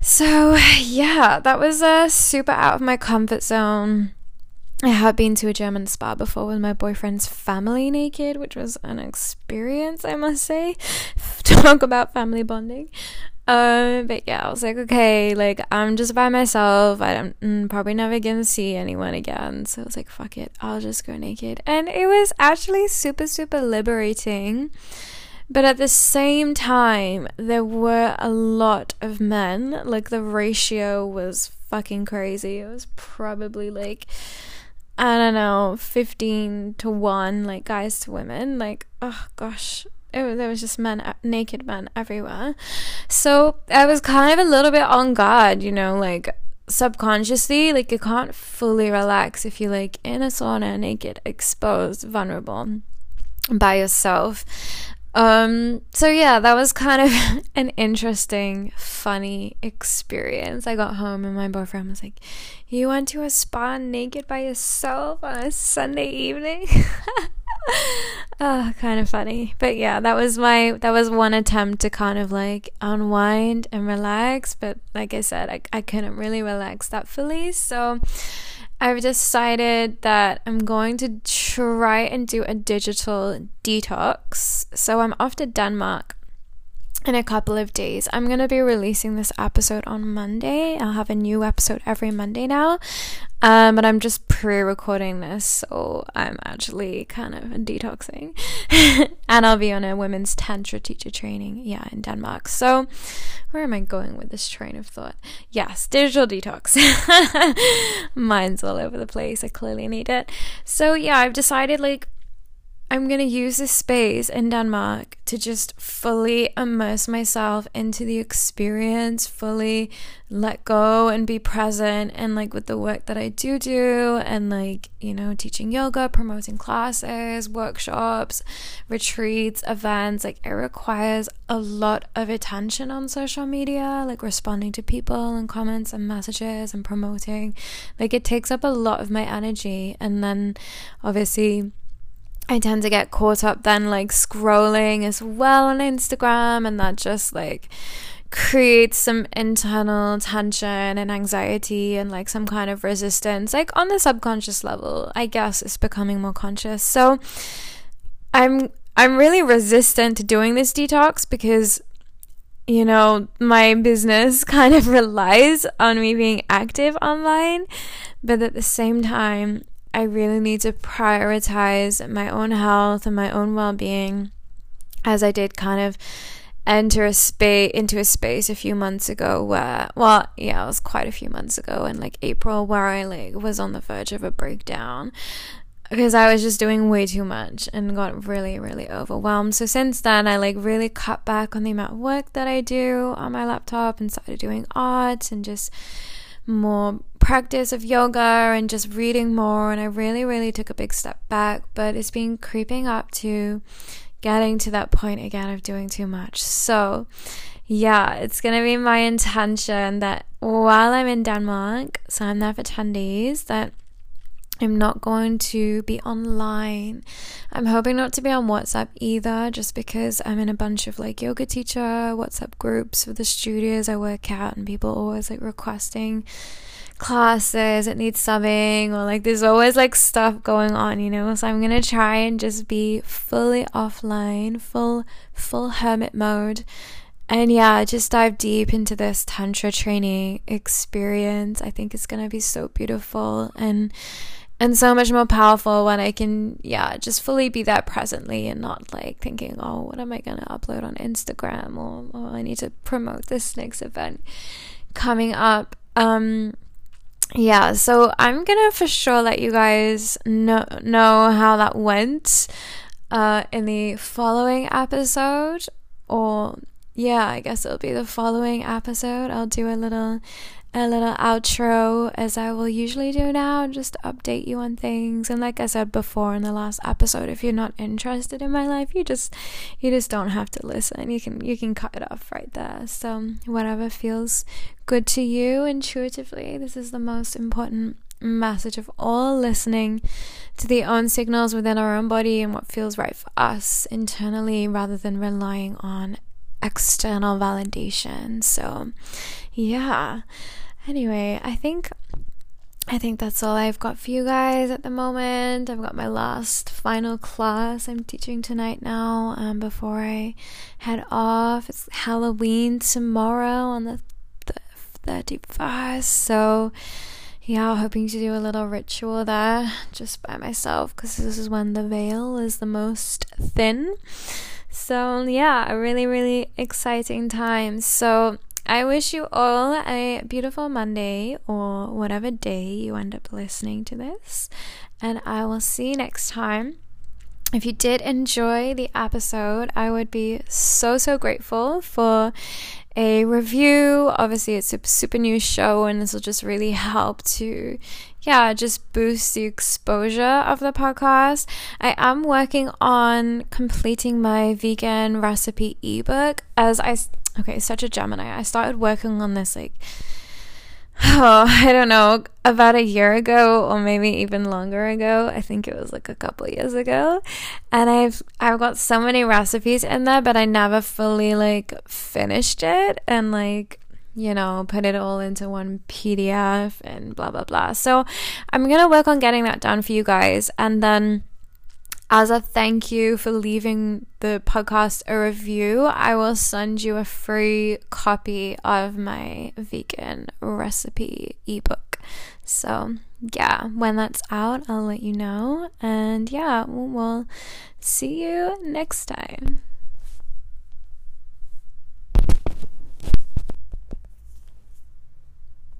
So, yeah, that was uh, super out of my comfort zone. I had been to a German spa before with my boyfriend's family naked, which was an experience, I must say. Talk about family bonding. Um, but yeah, I was like, okay, like I'm just by myself. I'm mm, probably never gonna see anyone again. So I was like, fuck it, I'll just go naked. And it was actually super, super liberating. But at the same time, there were a lot of men. Like the ratio was fucking crazy. It was probably like, I don't know, 15 to 1, like guys to women. Like, oh gosh, it, there was just men, uh, naked men everywhere. So I was kind of a little bit on guard, you know, like subconsciously, like you can't fully relax if you're like in a sauna, naked, exposed, vulnerable by yourself. Um, so yeah, that was kind of an interesting, funny experience. I got home and my boyfriend was like, You went to a spa naked by yourself on a Sunday evening? oh, kind of funny. But yeah, that was my that was one attempt to kind of like unwind and relax. But like I said, I, I couldn't really relax that fully. So I've decided that I'm going to try and do a digital detox. So I'm off to Denmark in a couple of days. I'm going to be releasing this episode on Monday. I'll have a new episode every Monday now. Um, but I'm just pre recording this, so I'm actually kind of detoxing. and I'll be on a women's Tantra teacher training, yeah, in Denmark. So, where am I going with this train of thought? Yes, digital detox. Mine's all over the place. I clearly need it. So, yeah, I've decided like I'm going to use this space in Denmark to just fully immerse myself into the experience, fully let go and be present and like with the work that I do do and like, you know, teaching yoga, promoting classes, workshops, retreats, events, like it requires a lot of attention on social media, like responding to people and comments and messages and promoting. Like it takes up a lot of my energy and then obviously I tend to get caught up then like scrolling as well on Instagram, and that just like creates some internal tension and anxiety and like some kind of resistance, like on the subconscious level. I guess it's becoming more conscious. So I'm I'm really resistant to doing this detox because you know, my business kind of relies on me being active online, but at the same time, I really need to prioritize my own health and my own well-being as I did kind of enter a space into a space a few months ago where well yeah it was quite a few months ago in like April where I like was on the verge of a breakdown because I was just doing way too much and got really really overwhelmed. So since then I like really cut back on the amount of work that I do on my laptop and started doing art and just more practice of yoga and just reading more. And I really, really took a big step back, but it's been creeping up to getting to that point again of doing too much. So, yeah, it's gonna be my intention that while I'm in Denmark, so I'm there for 10 days, that I'm not going to be online. I'm hoping not to be on WhatsApp either, just because I'm in a bunch of like yoga teacher WhatsApp groups for the studios I work at, and people always like requesting classes it needs subbing or like there's always like stuff going on you know? So i'm gonna try and just be fully offline full full hermit mode. And yeah just dive deep into this tantra training experience. I think it's gonna be so beautiful and and so much more powerful when I can, yeah, just fully be there presently and not like thinking, oh, what am I to upload on Instagram? or, oh, I need to promote this next event coming up. Um, yeah, so I'm gonna for sure let you guys know know how that went uh, in the following episode, or yeah, I guess it'll be the following episode. I'll do a little a little outro as I will usually do now, just update you on things. And like I said before in the last episode, if you're not interested in my life, you just you just don't have to listen. You can you can cut it off right there. So whatever feels good to you intuitively, this is the most important message of all listening to the own signals within our own body and what feels right for us internally rather than relying on external validation. So, yeah. Anyway, I think I think that's all I've got for you guys at the moment. I've got my last final class I'm teaching tonight now um, before I head off. It's Halloween tomorrow on the 31st. So, yeah, hoping to do a little ritual there just by myself because this is when the veil is the most thin. So, yeah, a really, really exciting time. So, I wish you all a beautiful Monday or whatever day you end up listening to this. And I will see you next time. if you did enjoy the episode, I would be so, so grateful for a review. Obviously, it's a super new show, and this will just really help to, yeah, just boost the exposure of the podcast. I am working on completing my vegan recipe ebook as I, okay, such a Gemini. I started working on this like oh, I don't know, about a year ago or maybe even longer ago. I think it was like a couple years ago. And I've I've got so many recipes in there, but I never fully like finished it and like you know, put it all into one PDF and blah blah blah. So I'm going to work on getting that done for you guys and then as a thank you for leaving the podcast a review, I will send you a free copy of my vegan recipe ebook. So, yeah, when that's out, I'll let you know. And yeah, we'll see you next time.